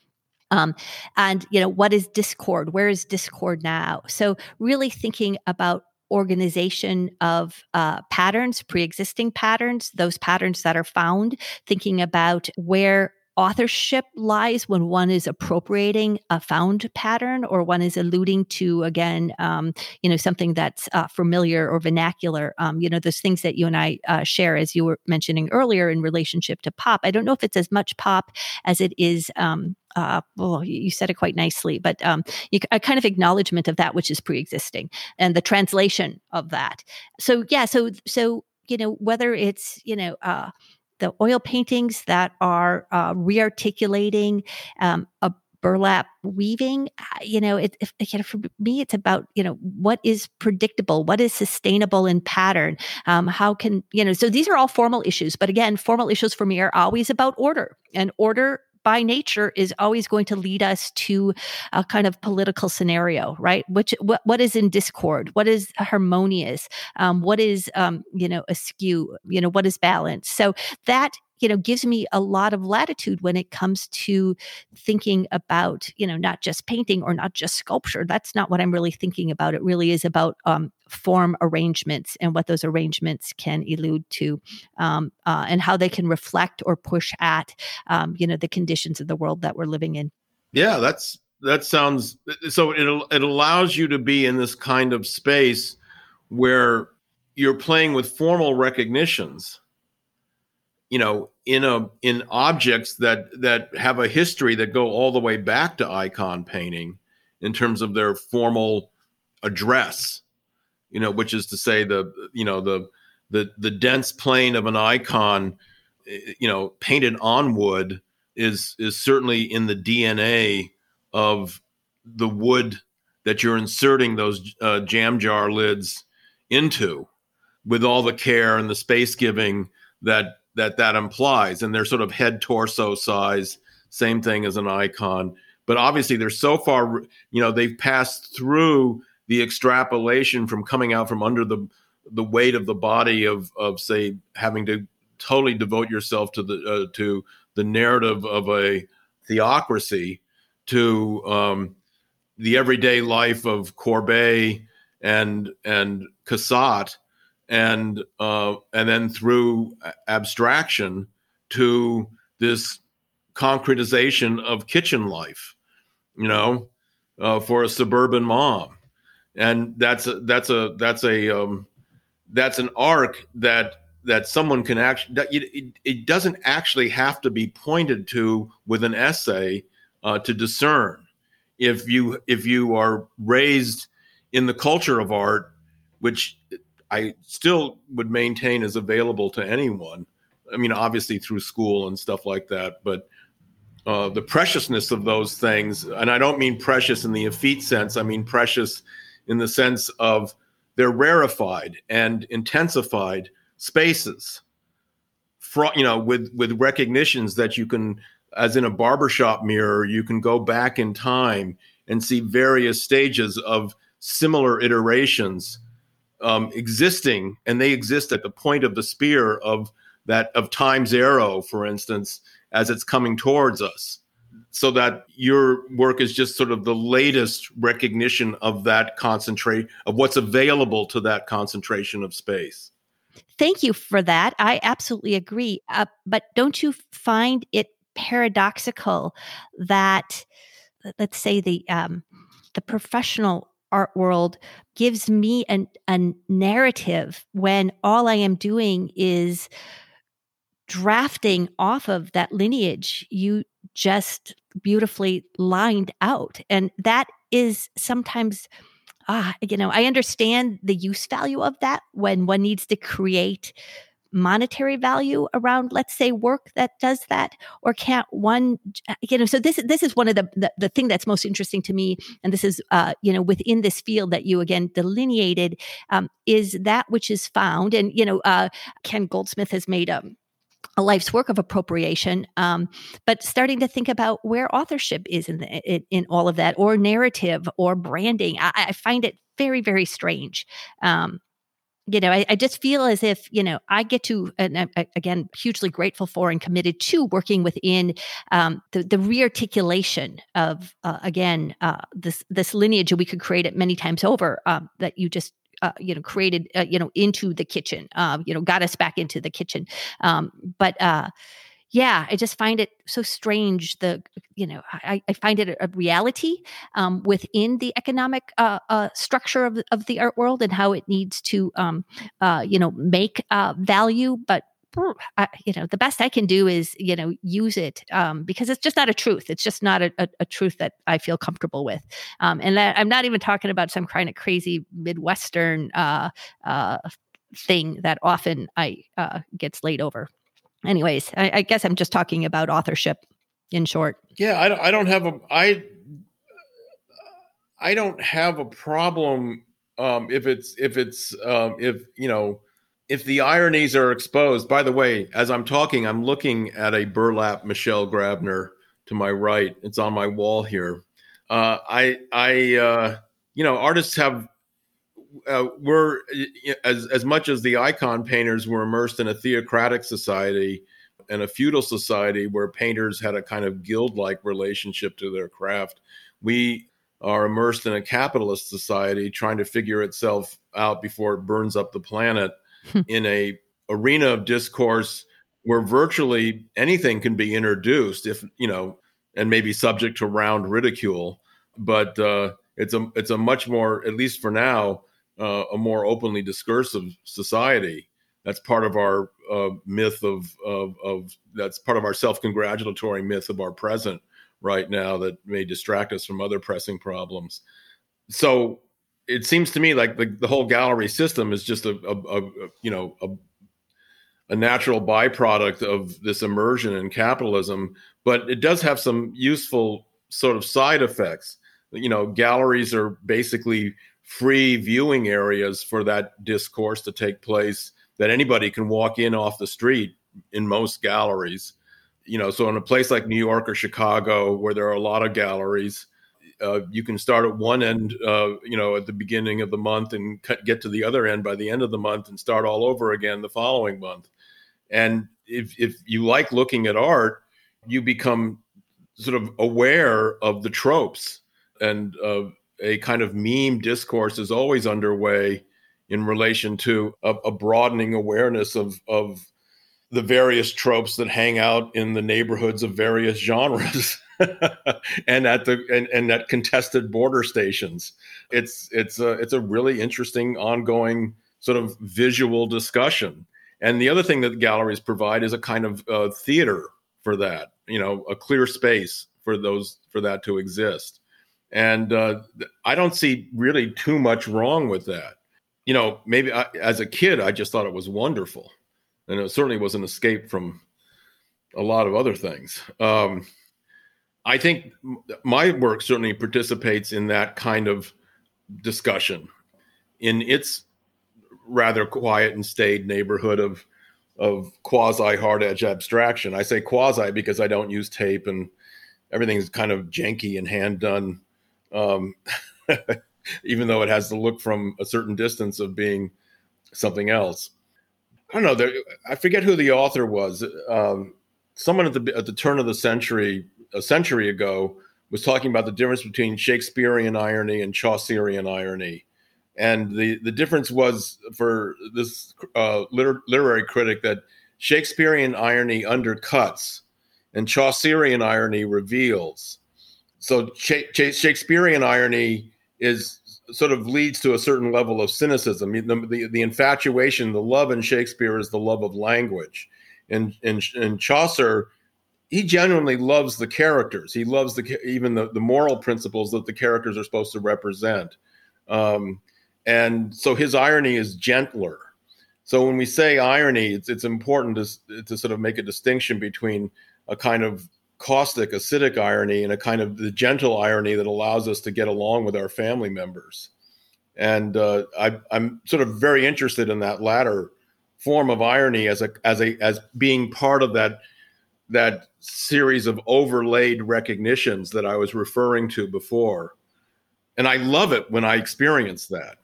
Speaker 2: Um, and you know what is discord where is discord now so really thinking about organization of uh, patterns, pre existing patterns, those patterns that are found, thinking about where authorship lies when one is appropriating a found pattern or one is alluding to again um, you know something that's uh, familiar or vernacular um, you know those things that you and i uh, share as you were mentioning earlier in relationship to pop i don't know if it's as much pop as it is um, uh, well, you said it quite nicely, but um, you, a kind of acknowledgement of that which is pre-existing and the translation of that. So yeah, so so you know whether it's you know uh, the oil paintings that are uh, rearticulating um, a burlap weaving you know it, you know, for me it's about you know what is predictable what is sustainable in pattern um, how can you know so these are all formal issues but again formal issues for me are always about order and order by nature is always going to lead us to a kind of political scenario, right? Which what what is in discord? What is harmonious? Um, what is um, you know askew? You know what is balanced? So that you know gives me a lot of latitude when it comes to thinking about you know not just painting or not just sculpture. That's not what i'm really thinking about. It really is about um, form arrangements and what those arrangements can elude to um, uh, and how they can reflect or push at um, you know the conditions of the world that we're living in.
Speaker 3: Yeah that's that sounds so it, it allows you to be in this kind of space where you're playing with formal recognitions you know in a in objects that that have a history that go all the way back to icon painting in terms of their formal address you know which is to say the you know the the the dense plane of an icon you know painted on wood is is certainly in the DNA of the wood that you're inserting those uh, jam jar lids into with all the care and the space giving that that that implies and they're sort of head torso size same thing as an icon. But obviously they're so far you know they've passed through the extrapolation from coming out from under the the weight of the body of of say having to totally devote yourself to the uh, to the narrative of a theocracy to um, the everyday life of Courbet and and Cassatt and uh, and then through abstraction to this concretization of kitchen life, you know, uh, for a suburban mom, and that's a, that's a that's a um, that's an arc that that someone can actually that it, it doesn't actually have to be pointed to with an essay uh, to discern. If you if you are raised in the culture of art which I still would maintain is available to anyone. I mean, obviously through school and stuff like that, but uh, the preciousness of those things, and I don't mean precious in the effete sense, I mean precious in the sense of they're rarefied and intensified spaces. You know, with with recognitions that you can, as in a barbershop mirror, you can go back in time and see various stages of similar iterations um, existing, and they exist at the point of the spear of that of time's arrow, for instance, as it's coming towards us. So that your work is just sort of the latest recognition of that concentrate of what's available to that concentration of space.
Speaker 2: Thank you for that. I absolutely agree. Uh, but don't you find it paradoxical that, let's say, the um, the professional art world gives me an, a narrative when all I am doing is drafting off of that lineage you just beautifully lined out. And that is sometimes, ah, you know, I understand the use value of that when one needs to create monetary value around let's say work that does that or can't one you know so this this is one of the the, the thing that's most interesting to me and this is uh you know within this field that you again delineated um, is that which is found and you know uh ken goldsmith has made a a life's work of appropriation, um, but starting to think about where authorship is in, the, in, in all of that, or narrative, or branding. I, I find it very, very strange. Um, you know, I, I, just feel as if you know I get to, and I, again, hugely grateful for and committed to working within um, the the rearticulation of uh, again uh, this this lineage, we could create it many times over. Um, that you just uh, you know created uh, you know into the kitchen uh, you know got us back into the kitchen um, but uh, yeah i just find it so strange the you know i, I find it a reality um, within the economic uh, uh, structure of, of the art world and how it needs to um, uh, you know make uh, value but I, you know, the best I can do is, you know, use it um, because it's just not a truth. It's just not a, a, a truth that I feel comfortable with. Um, and that, I'm not even talking about some kind of crazy Midwestern uh, uh, thing that often I uh, gets laid over. Anyways, I, I, guess I'm just talking about authorship in short.
Speaker 3: Yeah, I don't, I don't have a I I don't have a problem um, if it's if it's um, if you know if the ironies are exposed, by the way, as I'm talking, I'm looking at a burlap Michelle Grabner to my right. It's on my wall here. Uh, I, I, uh, you know, artists have, uh, we're as as much as the icon painters were immersed in a theocratic society and a feudal society where painters had a kind of guild-like relationship to their craft. We are immersed in a capitalist society trying to figure itself out before it burns up the planet in a arena of discourse where virtually anything can be introduced if you know and maybe subject to round ridicule but uh, it's a it's a much more at least for now uh, a more openly discursive society that's part of our uh, myth of, of, of that's part of our self-congratulatory myth of our present right now that may distract us from other pressing problems so it seems to me like the, the whole gallery system is just a, a, a you know a, a natural byproduct of this immersion in capitalism, but it does have some useful sort of side effects. You know, galleries are basically free viewing areas for that discourse to take place that anybody can walk in off the street in most galleries. You know, so in a place like New York or Chicago, where there are a lot of galleries, uh, you can start at one end, uh, you know, at the beginning of the month and cut, get to the other end by the end of the month and start all over again the following month. And if, if you like looking at art, you become sort of aware of the tropes and uh, a kind of meme discourse is always underway in relation to a, a broadening awareness of, of the various tropes that hang out in the neighborhoods of various genres. and at the and, and at contested border stations. It's it's a it's a really interesting ongoing sort of visual discussion. And the other thing that galleries provide is a kind of uh, theater for that. You know, a clear space for those for that to exist. And uh, I don't see really too much wrong with that. You know, maybe I, as a kid, I just thought it was wonderful, and it certainly was an escape from a lot of other things. Um, I think my work certainly participates in that kind of discussion in its rather quiet and staid neighborhood of of quasi hard edge abstraction. I say quasi because I don't use tape and everything's kind of janky and hand done, um, even though it has the look from a certain distance of being something else. I don't know. There, I forget who the author was. Um, someone at the at the turn of the century a century ago was talking about the difference between Shakespearean irony and Chaucerian irony. And the, the difference was for this uh, liter- literary critic that Shakespearean irony undercuts and Chaucerian irony reveals. So Shakespearean irony is sort of leads to a certain level of cynicism. The, the, the, infatuation, the love in Shakespeare is the love of language. And in, in Chaucer, he genuinely loves the characters. He loves the even the, the moral principles that the characters are supposed to represent. Um, and so his irony is gentler. So when we say irony, it's, it's important to, to sort of make a distinction between a kind of caustic, acidic irony and a kind of the gentle irony that allows us to get along with our family members. And uh, I, I'm sort of very interested in that latter form of irony as a as a as being part of that that series of overlaid recognitions that I was referring to before. And I love it when I experience that.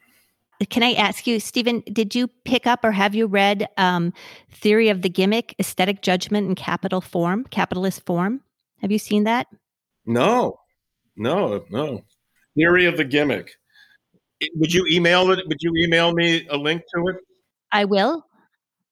Speaker 2: Can I ask you, Stephen, did you pick up or have you read um, Theory of the Gimmick, Aesthetic Judgment in Capital Form, Capitalist Form? Have you seen that?
Speaker 3: No, no, no. Theory of the Gimmick. Would you email it? Would you email me a link to it?
Speaker 2: I will.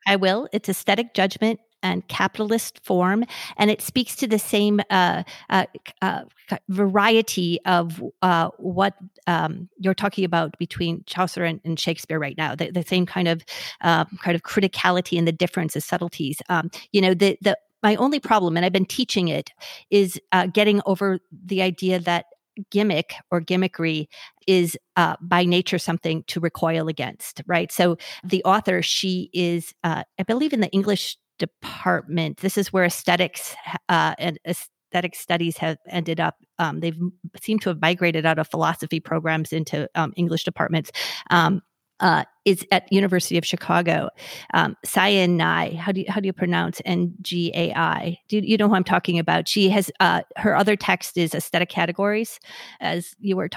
Speaker 2: I will. It's Aesthetic Judgment and capitalist form, and it speaks to the same uh, uh, uh, variety of uh, what um, you're talking about between Chaucer and, and Shakespeare right now. The, the same kind of um, kind of criticality and the difference, the subtleties. Um, you know, the the my only problem, and I've been teaching it, is uh, getting over the idea that gimmick or gimmickry is uh, by nature something to recoil against, right? So the author, she is, uh, I believe, in the English department. This is where aesthetics uh, and aesthetic studies have ended up. Um, they've seemed to have migrated out of philosophy programs into um, English departments. Um, uh, is at University of Chicago. Um, Ngai, how do you, how do you pronounce N G A I? Do you, know who I'm talking about? She has uh, her other text is aesthetic categories, as you were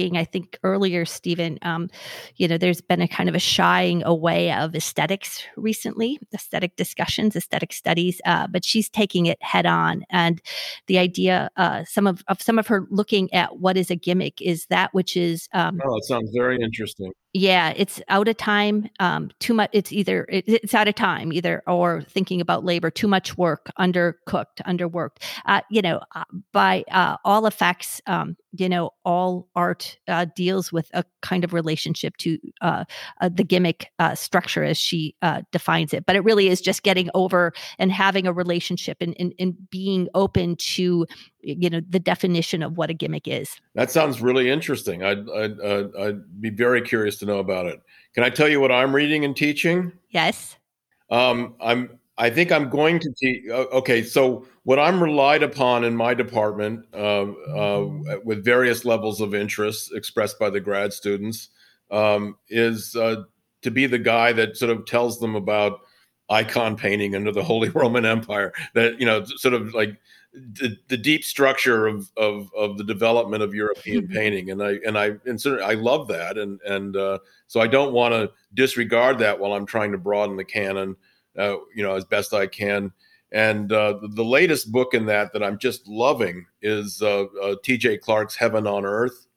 Speaker 2: talking I think earlier, Stephen, um, you know, there's been a kind of a shying away of aesthetics recently, aesthetic discussions, aesthetic studies, uh, but she's taking it head on. And the idea, uh, some of, of some of her looking at what is a gimmick is that which is.
Speaker 3: Um, oh, it sounds very interesting
Speaker 2: yeah it's out of time um too much it's either it, it's out of time either or thinking about labor too much work undercooked underworked. Uh, you know uh, by uh, all effects um you know all art uh, deals with a kind of relationship to uh, the gimmick structure as she defines it. But it really is just getting over and having a relationship and, and, and being open to you know the definition of what a gimmick is.
Speaker 3: That sounds really interesting. I'd, I'd, I'd, I'd, be very curious to know about it. Can i tell you what i'm reading and teaching?
Speaker 2: Yes.
Speaker 3: Um, i'm i think i'm going to teach okay so what i'm relied upon in my department uh, uh, with various levels of interest expressed by the grad students um, is uh, to be the guy that sort of tells them about icon painting under the holy roman empire that you know sort of like the, the deep structure of, of, of the development of European painting, and I and I and I love that, and and uh, so I don't want to disregard that while I'm trying to broaden the canon, uh, you know, as best I can. And uh, the, the, latest book in that that I'm just loving is uh, uh, T.J. Clark's Heaven on Earth,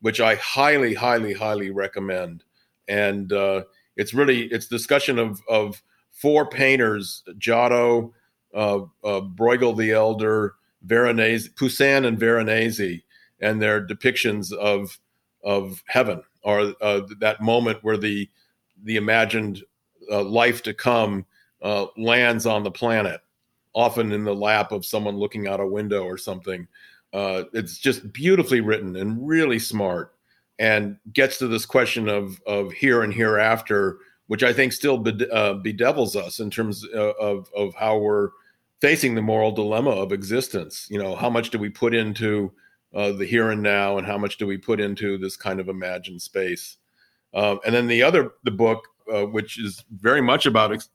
Speaker 3: which I highly, highly, highly recommend. And uh, it's really it's discussion of of four painters, Giotto uh, uh, Bruegel the Elder, Veronese, Poussin and Veronese, and their depictions of of heaven or uh, that moment where the the imagined uh, life to come uh, lands on the planet, often in the lap of someone looking out a window or something. Uh, it's just beautifully written and really smart, and gets to this question of of here and hereafter which I think still uh, bedevils us in terms uh, of of how we're facing the moral dilemma of existence. You know, how much do we put into uh, the here and now, and how much do we put into this kind of imagined space? Um, and then the other, the book, uh, which is very much about ex-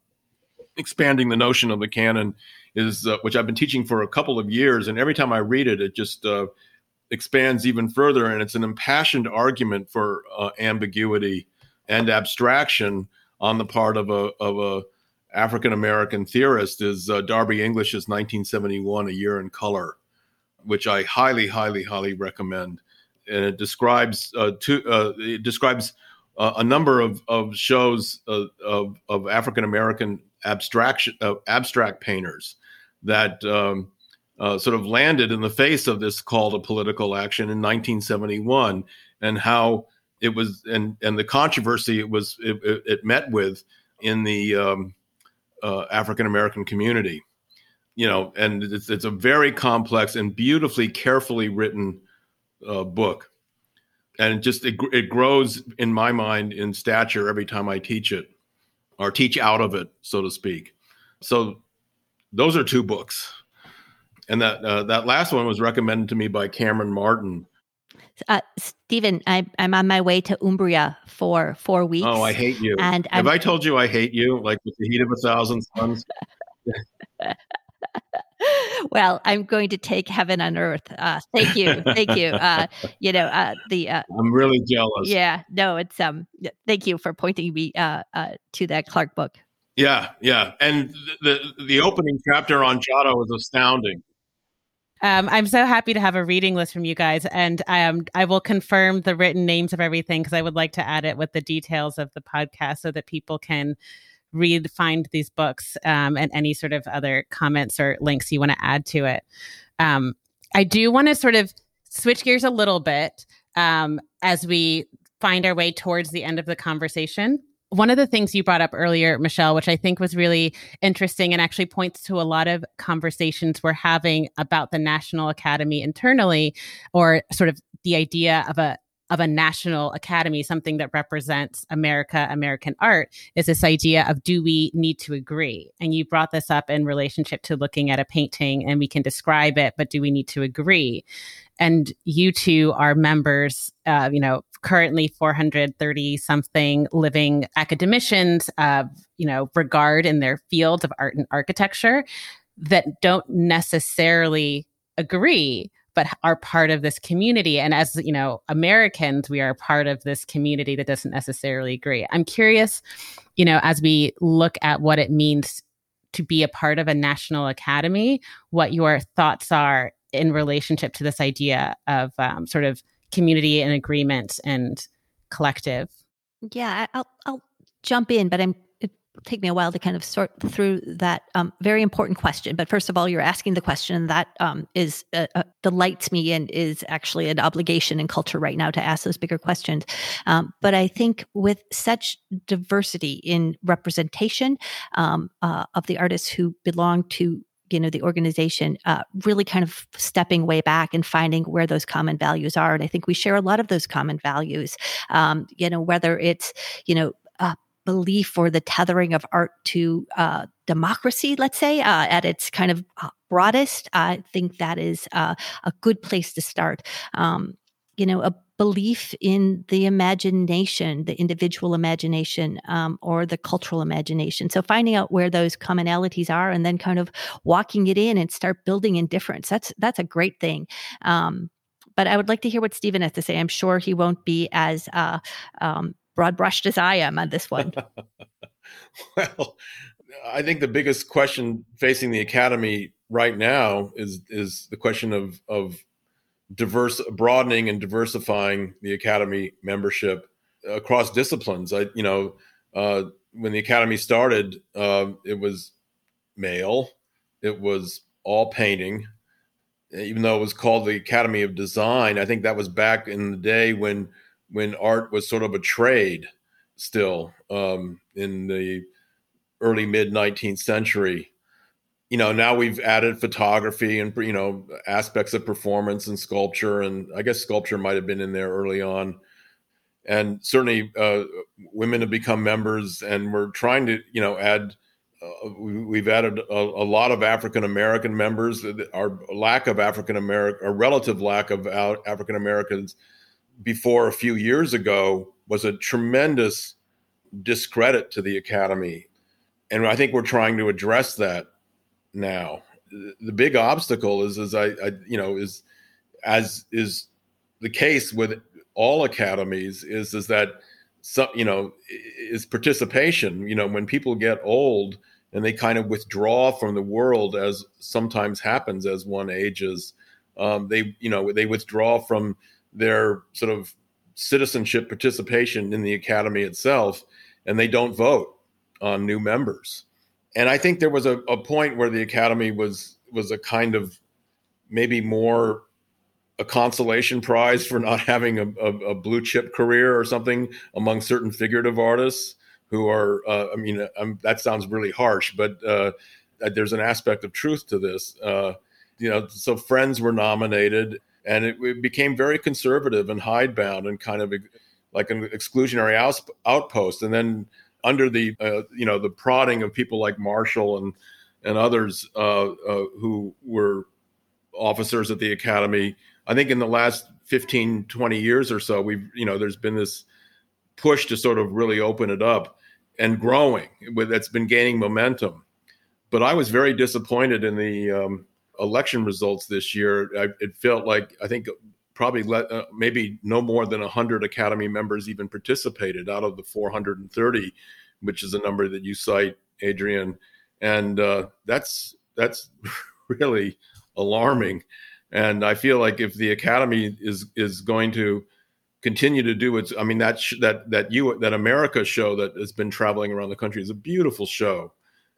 Speaker 3: expanding the notion of the canon, is uh, which I've been teaching for a couple of years, and every time I read it, it just uh, expands even further, and it's an impassioned argument for uh, ambiguity and abstraction on the part of a of a African American theorist is uh, Darby English's 1971 A Year in Color, which I highly, highly, highly recommend. And it describes uh, two, uh, it describes uh, a number of, of shows uh, of, of African American abstraction uh, abstract painters that um, sort of landed in the face of this call to political action in 1971, and how it was and and the controversy it was it, it met with in the um, uh, African American community. You know, and it's, it's a very complex and beautifully, carefully written uh, book, and it just it, it grows in my mind in stature every time I teach it, or teach out of it, so to speak. So, those are two books, and that uh, that last one was recommended to me by Cameron Martin,
Speaker 2: uh, Stephen, I, I'm on my way to Umbria for four weeks.
Speaker 3: Oh, I hate you.
Speaker 2: And
Speaker 3: have
Speaker 2: I'm,
Speaker 3: I told you I hate you? Like with the heat of a thousand suns.
Speaker 2: well, I'm going to take heaven on earth. Uh, thank you, thank you. Uh, you know, uh, the uh,
Speaker 3: I'm really jealous.
Speaker 2: Yeah, no, it's um. Thank you for pointing me uh, uh, to that Clark book.
Speaker 3: Yeah, yeah, and the the opening chapter on Giotto is astounding.
Speaker 1: Um, I'm so happy to have a reading list from you guys, and um, I will confirm the written names of everything because I would like to add it with the details of the podcast so that people can read, find these books, um, and any sort of other comments or links you want to add to it. Um, I do want to sort of switch gears a little bit um, as we find our way towards the end of the conversation one of the things you brought up earlier, Michelle, which I think was really interesting and actually points to a lot of conversations we're having about the National Academy internally, or sort of the idea of a of a national academy, something that represents America, American art, is this idea of do we need to agree? And you brought this up in relationship to looking at a painting and we can describe it, but do we need to agree? And you two are members, uh, you know, currently 430 something living academicians of, you know, regard in their fields of art and architecture that don't necessarily agree but are part of this community. And as you know americans we are part of this community that doesn't necessarily agree. I'm curious you know as we look at what it means to be a part of a national academy what your thoughts are in relationship to this idea of um, sort of community and agreement and collective.
Speaker 2: Yeah i'll i'll jump in but i'm take me a while to kind of sort through that um, very important question. But first of all, you're asking the question that um, is uh, uh, delights me and is actually an obligation in culture right now to ask those bigger questions. Um, but I think with such diversity in representation um, uh, of the artists who belong to you know the organization uh, really kind of stepping way back and finding where those common values are and i think we share a lot of those common values um, you know whether it's you know belief or the tethering of art to uh, democracy, let's say, uh, at its kind of uh, broadest, I think that is uh, a good place to start. Um, you know, a belief in the imagination, the individual imagination, um, or the cultural imagination. So finding out where those commonalities are, and then kind of walking it in and start building in difference. That's that's a great thing. Um, but I would like to hear what Stephen has to say. I'm sure he won't be as uh, um, broad brushed as I am on this one.
Speaker 3: well, I think the biggest question facing the academy right now is is the question of of diverse broadening and diversifying the academy membership across disciplines. I you know uh, when the academy started, uh, it was male, it was all painting. Even though it was called the Academy of Design, I think that was back in the day when when art was sort of a trade still um, in the early mid 19th century. You know now we've added photography and you know aspects of performance and sculpture and i guess sculpture might have been in there early on. And certainly uh, women have become members and we're trying to you know add uh, we, have added a, a, lot of african american members. Our lack of african american a relative lack of african americans before a few years ago was a tremendous discredit to the academy. And i think we're trying to address that now. The big obstacle is as I, I you know is as is the case with all academies is is that some you know is participation. You know when people get old and they kind of withdraw from the world as sometimes happens as one ages um, they you know they withdraw from their sort of citizenship participation in the academy itself, and they don't vote on new members. And I think there was a, a point where the academy was was a kind of maybe more a consolation prize for not having a, a, a, blue chip career or something among certain figurative artists who are. Uh, I mean, um, that sounds really harsh, but uh, there's an aspect of truth to this. Uh, you know, so Friends were nominated, and it, it, became very conservative and hidebound and kind of like an exclusionary out, outpost. And then under the uh, you know the prodding of people like Marshall and and others uh, uh, who were officers at the academy, I think in the last 15, 20 years or so, we've you know there's been this push to sort of really open it up and growing that's been gaining momentum. But I was very disappointed in the um, election results this year. I, it felt like I think probably let, uh, maybe no more than 100 academy members even participated out of the 430 which is a number that you cite Adrienne and uh, that's that's really alarming and i feel like if the academy is is going to continue to do its i mean that sh- that that you that america show that has been traveling around the country is a beautiful show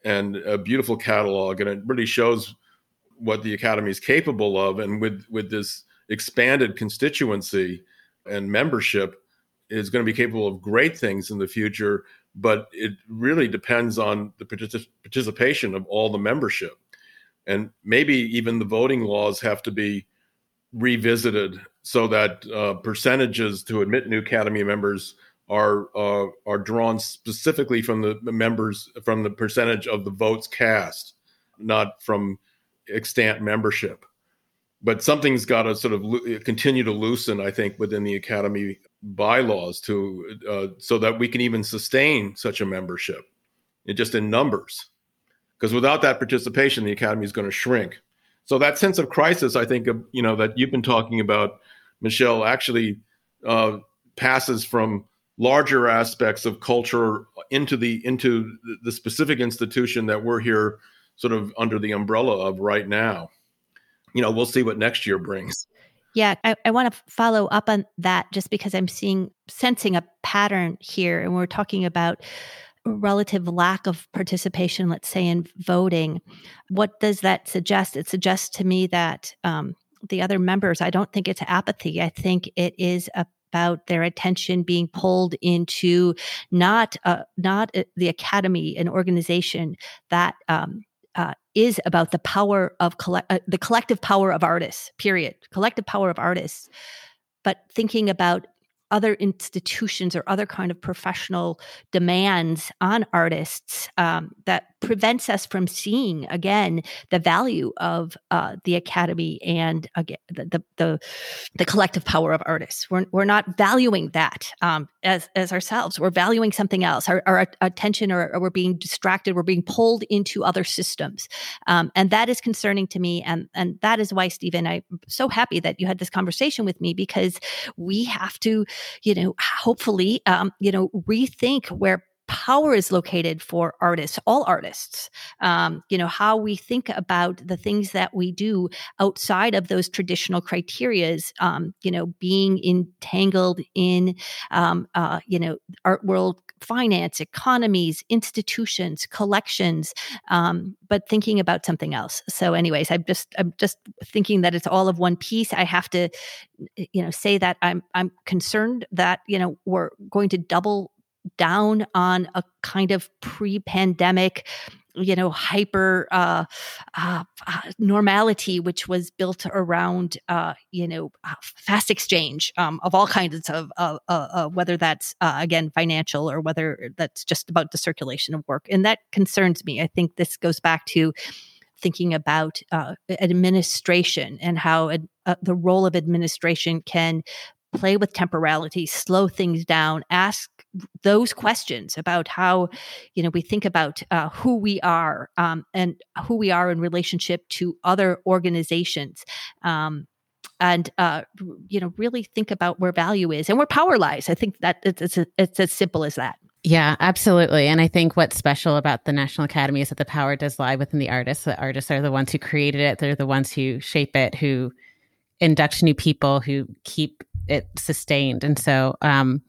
Speaker 3: and a beautiful catalog and it really shows what the academy is capable of and with with this expanded constituency and membership is going to be capable of great things in the future but it really depends on the particip- participation of all the membership. And maybe even the voting laws have to be revisited so that uh, percentages to admit new academy members are uh, are drawn specifically from the members from the percentage of the votes cast not from extant membership but something's got to sort of lo- continue to loosen, I think, within the academy bylaws to uh, so that we can even sustain such a membership, it just in numbers. Because without that participation, the academy is going to shrink. So that sense of crisis, I think, of, you know, that you've been talking about, Michelle, actually uh, passes from larger aspects of culture into the into the specific institution that we're here sort of under the umbrella of right now you know, we'll see what next year brings.
Speaker 2: Yeah, I, I want to follow up on that just because I'm seeing, sensing a pattern here. And we're talking about relative lack of participation, let's say, in voting. What does that suggest? It suggests to me that um, the other members, I don't think it's apathy. I think it is about their attention being pulled into not uh, not uh, the academy, an organization that um, uh, is about the power of uh, the collective power of artists period collective power of artists but thinking about other institutions or other kind of professional demands on artists um, that prevents us from seeing again the value of uh, the academy and again the, the, the collective power of artists. We're we're not valuing that um, as as ourselves. We're valuing something else. Our, our attention, or, or, we're being distracted. We're being pulled into other systems, um, and that is concerning to me. And and that is why, Stephen, I'm so happy that you had this conversation with me because we have to, you know, hopefully, um, you know, rethink where power is located for artists, all artists. Um, you know, how we think about the things that we do outside of those traditional criterias, um, you know, being entangled in, um, uh, you know, art world finance, economies, institutions, collections, um, but thinking about something else. So, anyways, I'm just I'm just thinking that it's all of one piece. I have to, you know, say that I'm I'm concerned that you know we're going to double down on a kind of pre-pandemic you know hyper uh, uh, uh, normality which was built around uh, you know uh, fast exchange um, of all kinds of uh, whether that's again financial or whether that's just about the circulation of work. And that concerns me. I think this goes back to thinking about administration and how ad, the role of administration can play with temporality, slow things down, ask those questions about how, you know, we think about uh, who we are um, and who we are in relationship to other organizations. Um, and uh, you know, really think about where value is and where power lies. I think that it's it's, it's as simple as that.
Speaker 1: Yeah, absolutely. And I think what's special about the National Academy is that the power does lie within the artists. The artists are the ones who created it. They're the ones who shape it, who induct new people, who keep it sustained. And so um,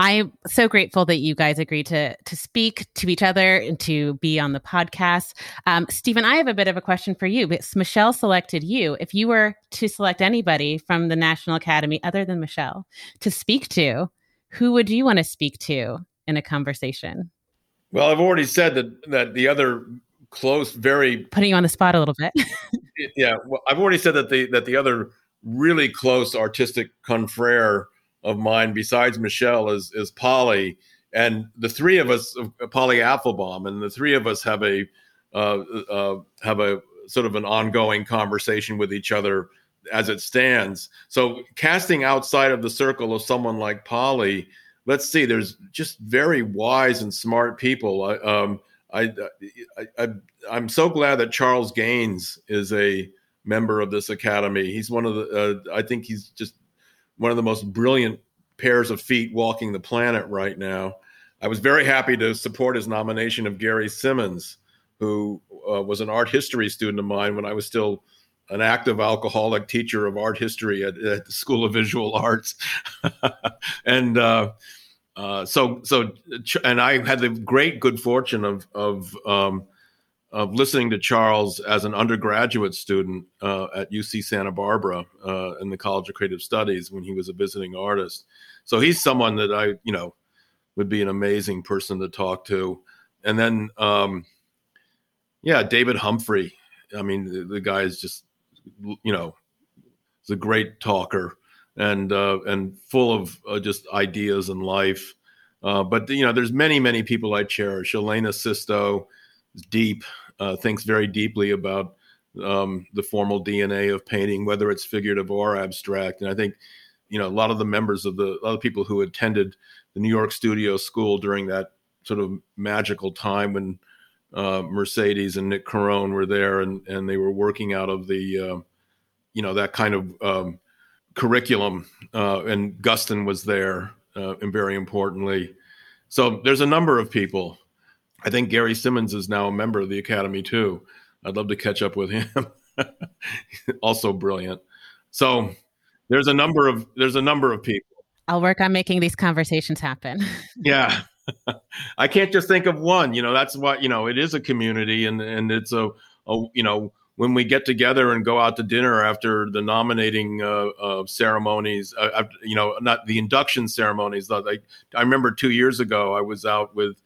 Speaker 1: I'm so grateful that you guys agreed to to speak to each other and to be on the podcast. Um, Stephen, I have a bit of a question for you. Because Michelle selected you. If you were to select anybody from the National Academy other than Michelle to speak to, who would you want to speak to in a conversation?
Speaker 3: Well, I've already said that that the other close, very
Speaker 1: putting you on the spot a little bit.
Speaker 3: yeah, well, I've already said that the that the other really close artistic confrere of mine besides Michelle is is Polly, and the three of us, Polly Apfelbaum, and the three of us have a uh, uh, have a sort of an ongoing conversation with each other as it stands. So casting outside of the circle of someone like Polly, let's see, there's just very wise and smart people. I, um, I, I, I, am so glad that Charles Gaines is a member of this academy. He's one of the, uh, I think he's just one of the most brilliant pairs of feet walking the planet right now. I was very happy to support his nomination of Gary Simmons, who uh, was an art history student of mine when I was still an active alcoholic teacher of art history at, at the School of Visual Arts, and uh, uh, so so and I had the great good fortune of of um, of listening to Charles as an undergraduate student uh, at UC Santa Barbara uh, in the College of Creative Studies when he was a visiting artist. So he's someone that I, you know, would be an amazing person to talk to. And then, um, yeah, David Humphrey. I mean, the, the guy is just, you know, he's a great talker and uh, and full of uh, just ideas and life. Uh, but you know, there's many, many people I cherish. Elena Sisto deep, uh, thinks very deeply about um, the formal DNA of painting, whether it's figurative or abstract. And I think, you know, a lot of the members of the, a lot of people who attended the New York Studio School during that sort of magical time when uh, Mercedes and Nick Carone were there and, and they were working out of the, uh, you know, that kind of um, curriculum. Uh, and Guston was there, uh, and very importantly. So there's a number of people I think Gary Simmons is now a member of the Academy too. I'd love to catch up with him. also brilliant. So there's a number of there's a number of people.
Speaker 1: I'll work on making these conversations happen.
Speaker 3: yeah. I can't just think of one, you know, that's what, you know, it is a community and and it's a, a you know, when we get together and go out to dinner after the nominating uh, uh, ceremonies, uh, you know, not the induction ceremonies. Like I remember two years ago, I was out with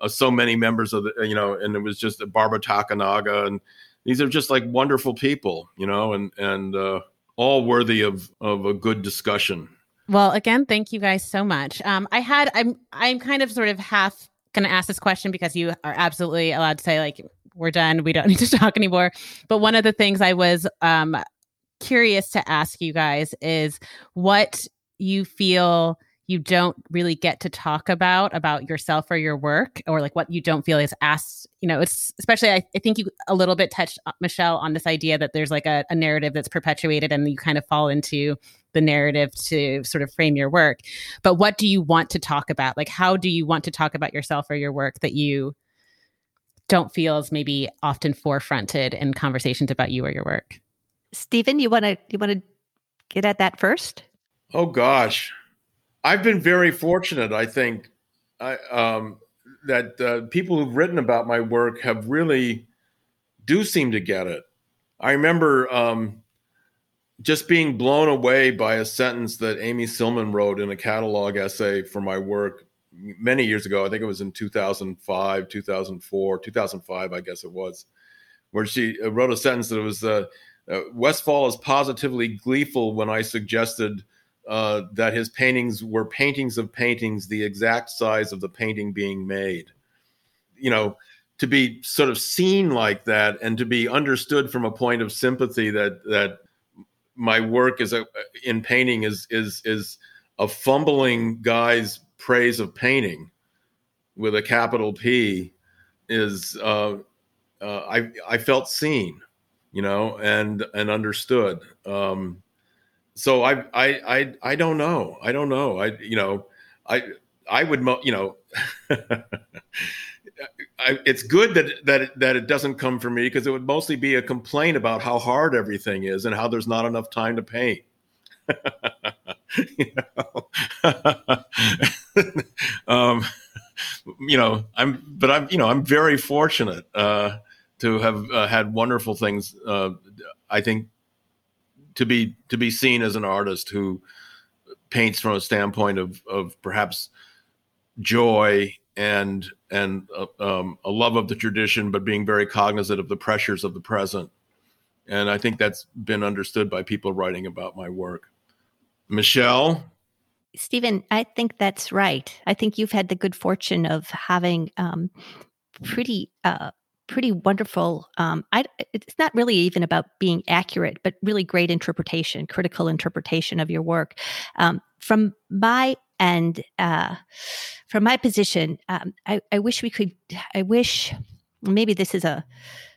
Speaker 3: uh, so many members of the you know and it was just Barbara Takenaga and these are just like wonderful people you know and and uh, all worthy of of a good discussion.
Speaker 1: Well again thank you guys so much. Um i had i'm i'm kind of sort of half gonna ask this question because you are absolutely allowed to say like we're done we don't need to talk anymore. But one of the things i was um curious to ask you guys is what you feel you don't really get to talk about about yourself or your work or like what you don't feel is asked you know it's especially i, I think you a little bit touched uh, michelle on this idea that there's like a, a narrative that's perpetuated and you kind of fall into the narrative to sort of frame your work. But what do you want to talk about? Like how do you want to talk about yourself or your work that you don't feel as maybe often forefronted in conversations about you or your work?
Speaker 2: Stephen you want to you want to get at that first?
Speaker 3: Oh gosh I've been very fortunate. I think I, um, that uh, people who've written about my work have really do seem to get it. I remember um, just being blown away by a sentence that Amy Sillman wrote in a catalog essay for my work many years ago. I think it was in 2005, 2004, 2005, I guess it was, where she uh, wrote a sentence that was uh, uh, Westfall is positively gleeful when I suggested uh, that his paintings were paintings of paintings, the exact size of the painting being made. You know, to be sort of seen like that and to be understood from a point of sympathy that that my work is a, in painting is is is a fumbling guy's praise of painting with a capital P is uh, uh, I I felt seen, you know, and and understood. Um, so I, I, I, I don't know. I don't know. I, you know, I, I would, you know, I, it's good that that it, that it doesn't come from me because it would mostly be a complaint about how hard everything is and how there's not enough time to paint. you know, um, you know, I'm, but I'm, you know, I'm very fortunate uh, to have uh, had wonderful things. Uh, I think to be to be seen as an artist who paints from a standpoint of of perhaps joy and and uh, um, a love of the tradition, but being very cognizant of the pressures of the present. And I think that's been understood by people writing about my work. Michelle,
Speaker 2: Stephen, I think that's right. I think you've had the good fortune of having um, pretty uh, pretty wonderful. Um, I, it's not really even about being accurate, but really great interpretation, critical interpretation of your work. Um, from my end, uh, from my position, um, I, I, wish we could. I wish maybe this is a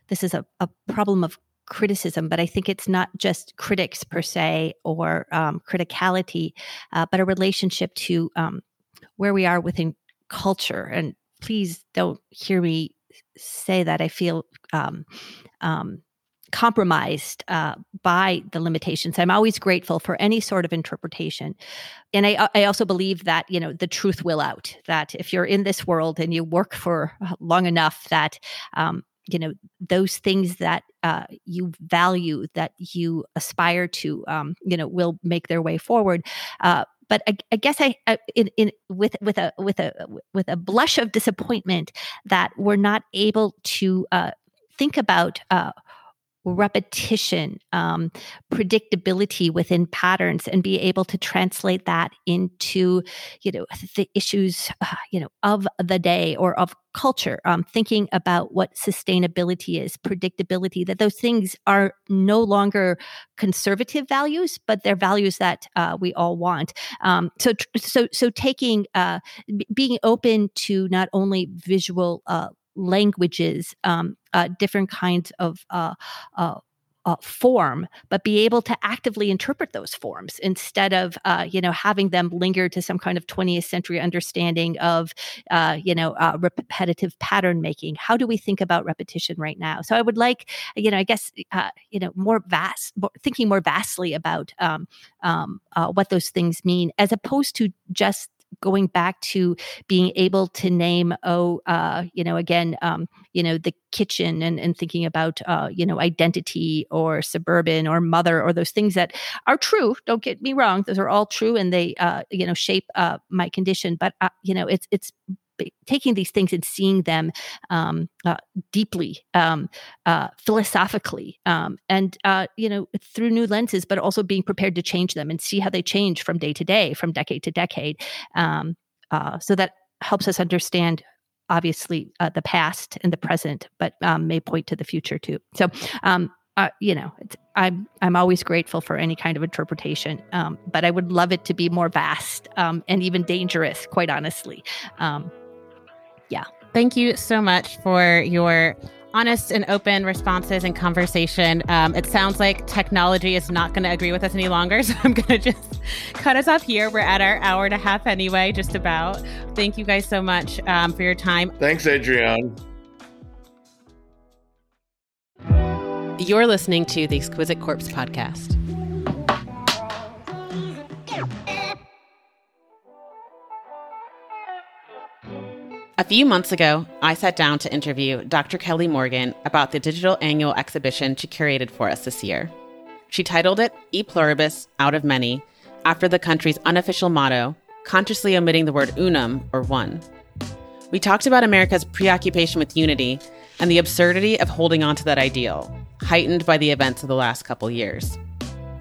Speaker 2: this is a, a problem of criticism, but I think it's not just critics per se or um, criticality, uh, but a relationship to um, where we are within culture. And please don't hear me say that I feel um, um, compromised uh, by the limitations. I'm always grateful for any sort of interpretation, and I, I also believe that you know the truth will out. That if you're in this world and you work for long enough, that um, you know those things that uh, you value that you aspire to um, you know will make their way forward uh, but I, I, guess I, I in, in with with a with a with a blush of disappointment that we're not able to uh, think about uh, repetition, um, predictability within patterns, and be able to translate that into, you know, the issues, uh, you know, of the day or of culture. Um, thinking about what sustainability is, predictability, that those things are no longer conservative values, but they're values that uh, we all want. Um, so, so, so taking, uh, b- being open to not only visual uh, languages, um, uh, different kinds of uh, uh, form, but be able to actively interpret those forms instead of, uh, you know, having them linger to some kind of 20th century understanding of, uh, you know, uh, repetitive pattern making. How do we think about repetition right now? So I would like, you know, I guess, you know, more vast, more, thinking more vastly about um, um, what those things mean, as opposed to just going back to being able to name, oh, uh, you know, again, um, you know, the kitchen and, and thinking about, uh, you know, identity or suburban or mother or those things that are true. Don't get me wrong; those are all true, and they, uh, you know, shape uh, my condition. But uh, you know, it's it's taking these things and seeing them um, uh, deeply, um, uh, philosophically, um, and uh, you know through new lenses, but also being prepared to change them and see how they change from day to day, from decade to decade. Um, uh, so that helps us understand obviously uh, the past and the present, but um, may point to the future too. So, um, uh, you know, I'm I'm always grateful for any kind of interpretation, but I would love it to be more vast and even dangerous, quite honestly. Yeah.
Speaker 1: Thank you so much for your honest and open responses and conversation. Um, it sounds like technology is not going to agree with us any longer. So I'm going to just cut us off here. We're at our hour and a half anyway, just about. Thank you guys so much um, for your time.
Speaker 3: Thanks, Adrienne.
Speaker 1: You're listening to the Exquisite Corpse podcast. A few months ago, I sat down to interview Dr. Kelly Morgan about the digital annual exhibition she curated for us this year. She titled it E Pluribus Out of Many, after the country's unofficial motto, consciously omitting the word unum, or one. We talked about America's preoccupation with unity and the absurdity of holding on to that ideal, heightened by the events of the last couple years.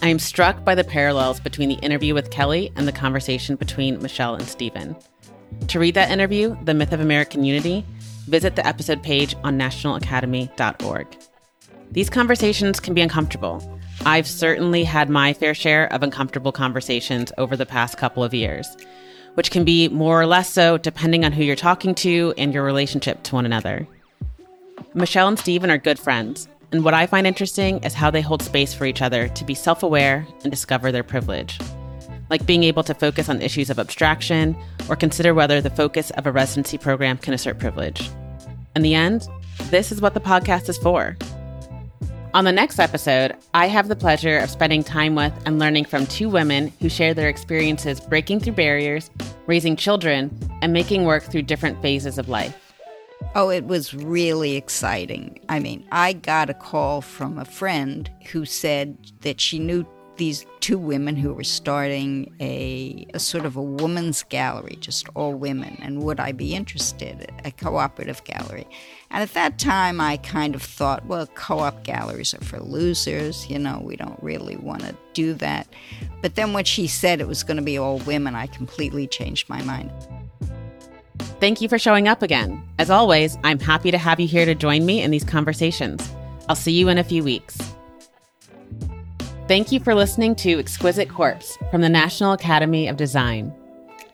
Speaker 1: I am struck by the parallels between the interview with Kelly and the conversation between Michelle and Stephen. To read that interview, The Myth of American Unity, visit the episode page on nationalacademy.org. These conversations can be uncomfortable. I've certainly had my fair share of uncomfortable conversations over the past couple of years, which can be more or less so depending on who you're talking to and your relationship to one another. Michelle and Stephen are good friends, and what I find interesting is how they hold space for each other to be self aware and discover their privilege like being able to focus on issues of abstraction or consider whether the focus of a residency program can assert privilege. In the end, this is what the podcast is for. On the next episode, I have the pleasure of spending time with and learning from two women who share their experiences breaking through barriers, raising children, and making work through different phases of life.
Speaker 4: Oh, it was really exciting. I mean, I got a call from a friend who said that she knew these two women who were starting a, a, sort of a woman's gallery, just all women, and would I be interested? A cooperative gallery. And at that time, I kind of thought, well, co op galleries are for losers, you know, we don't really want to do that. But then when she said it was going to be all women, I completely changed my mind.
Speaker 1: Thank you for showing up again. As always, I'm happy to have you here to join me in these conversations. I'll see you in a few weeks. Thank you for listening to Exquisite Corpse from the National Academy of Design.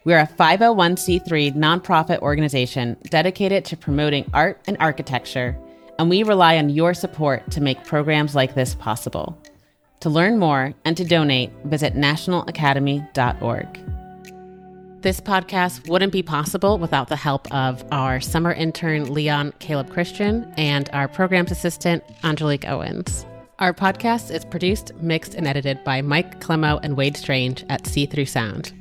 Speaker 1: We're a 501c3 nonprofit organization dedicated to promoting art and architecture, and we rely on your support to make programs like this possible. To learn more and to donate, visit nationalacademy.org. This podcast wouldn't be possible without the help of our summer intern, Leon Caleb Christian, and our programs assistant, Angelique Owens. Our podcast is produced, mixed, and edited by Mike Clemo and Wade Strange at See Through Sound.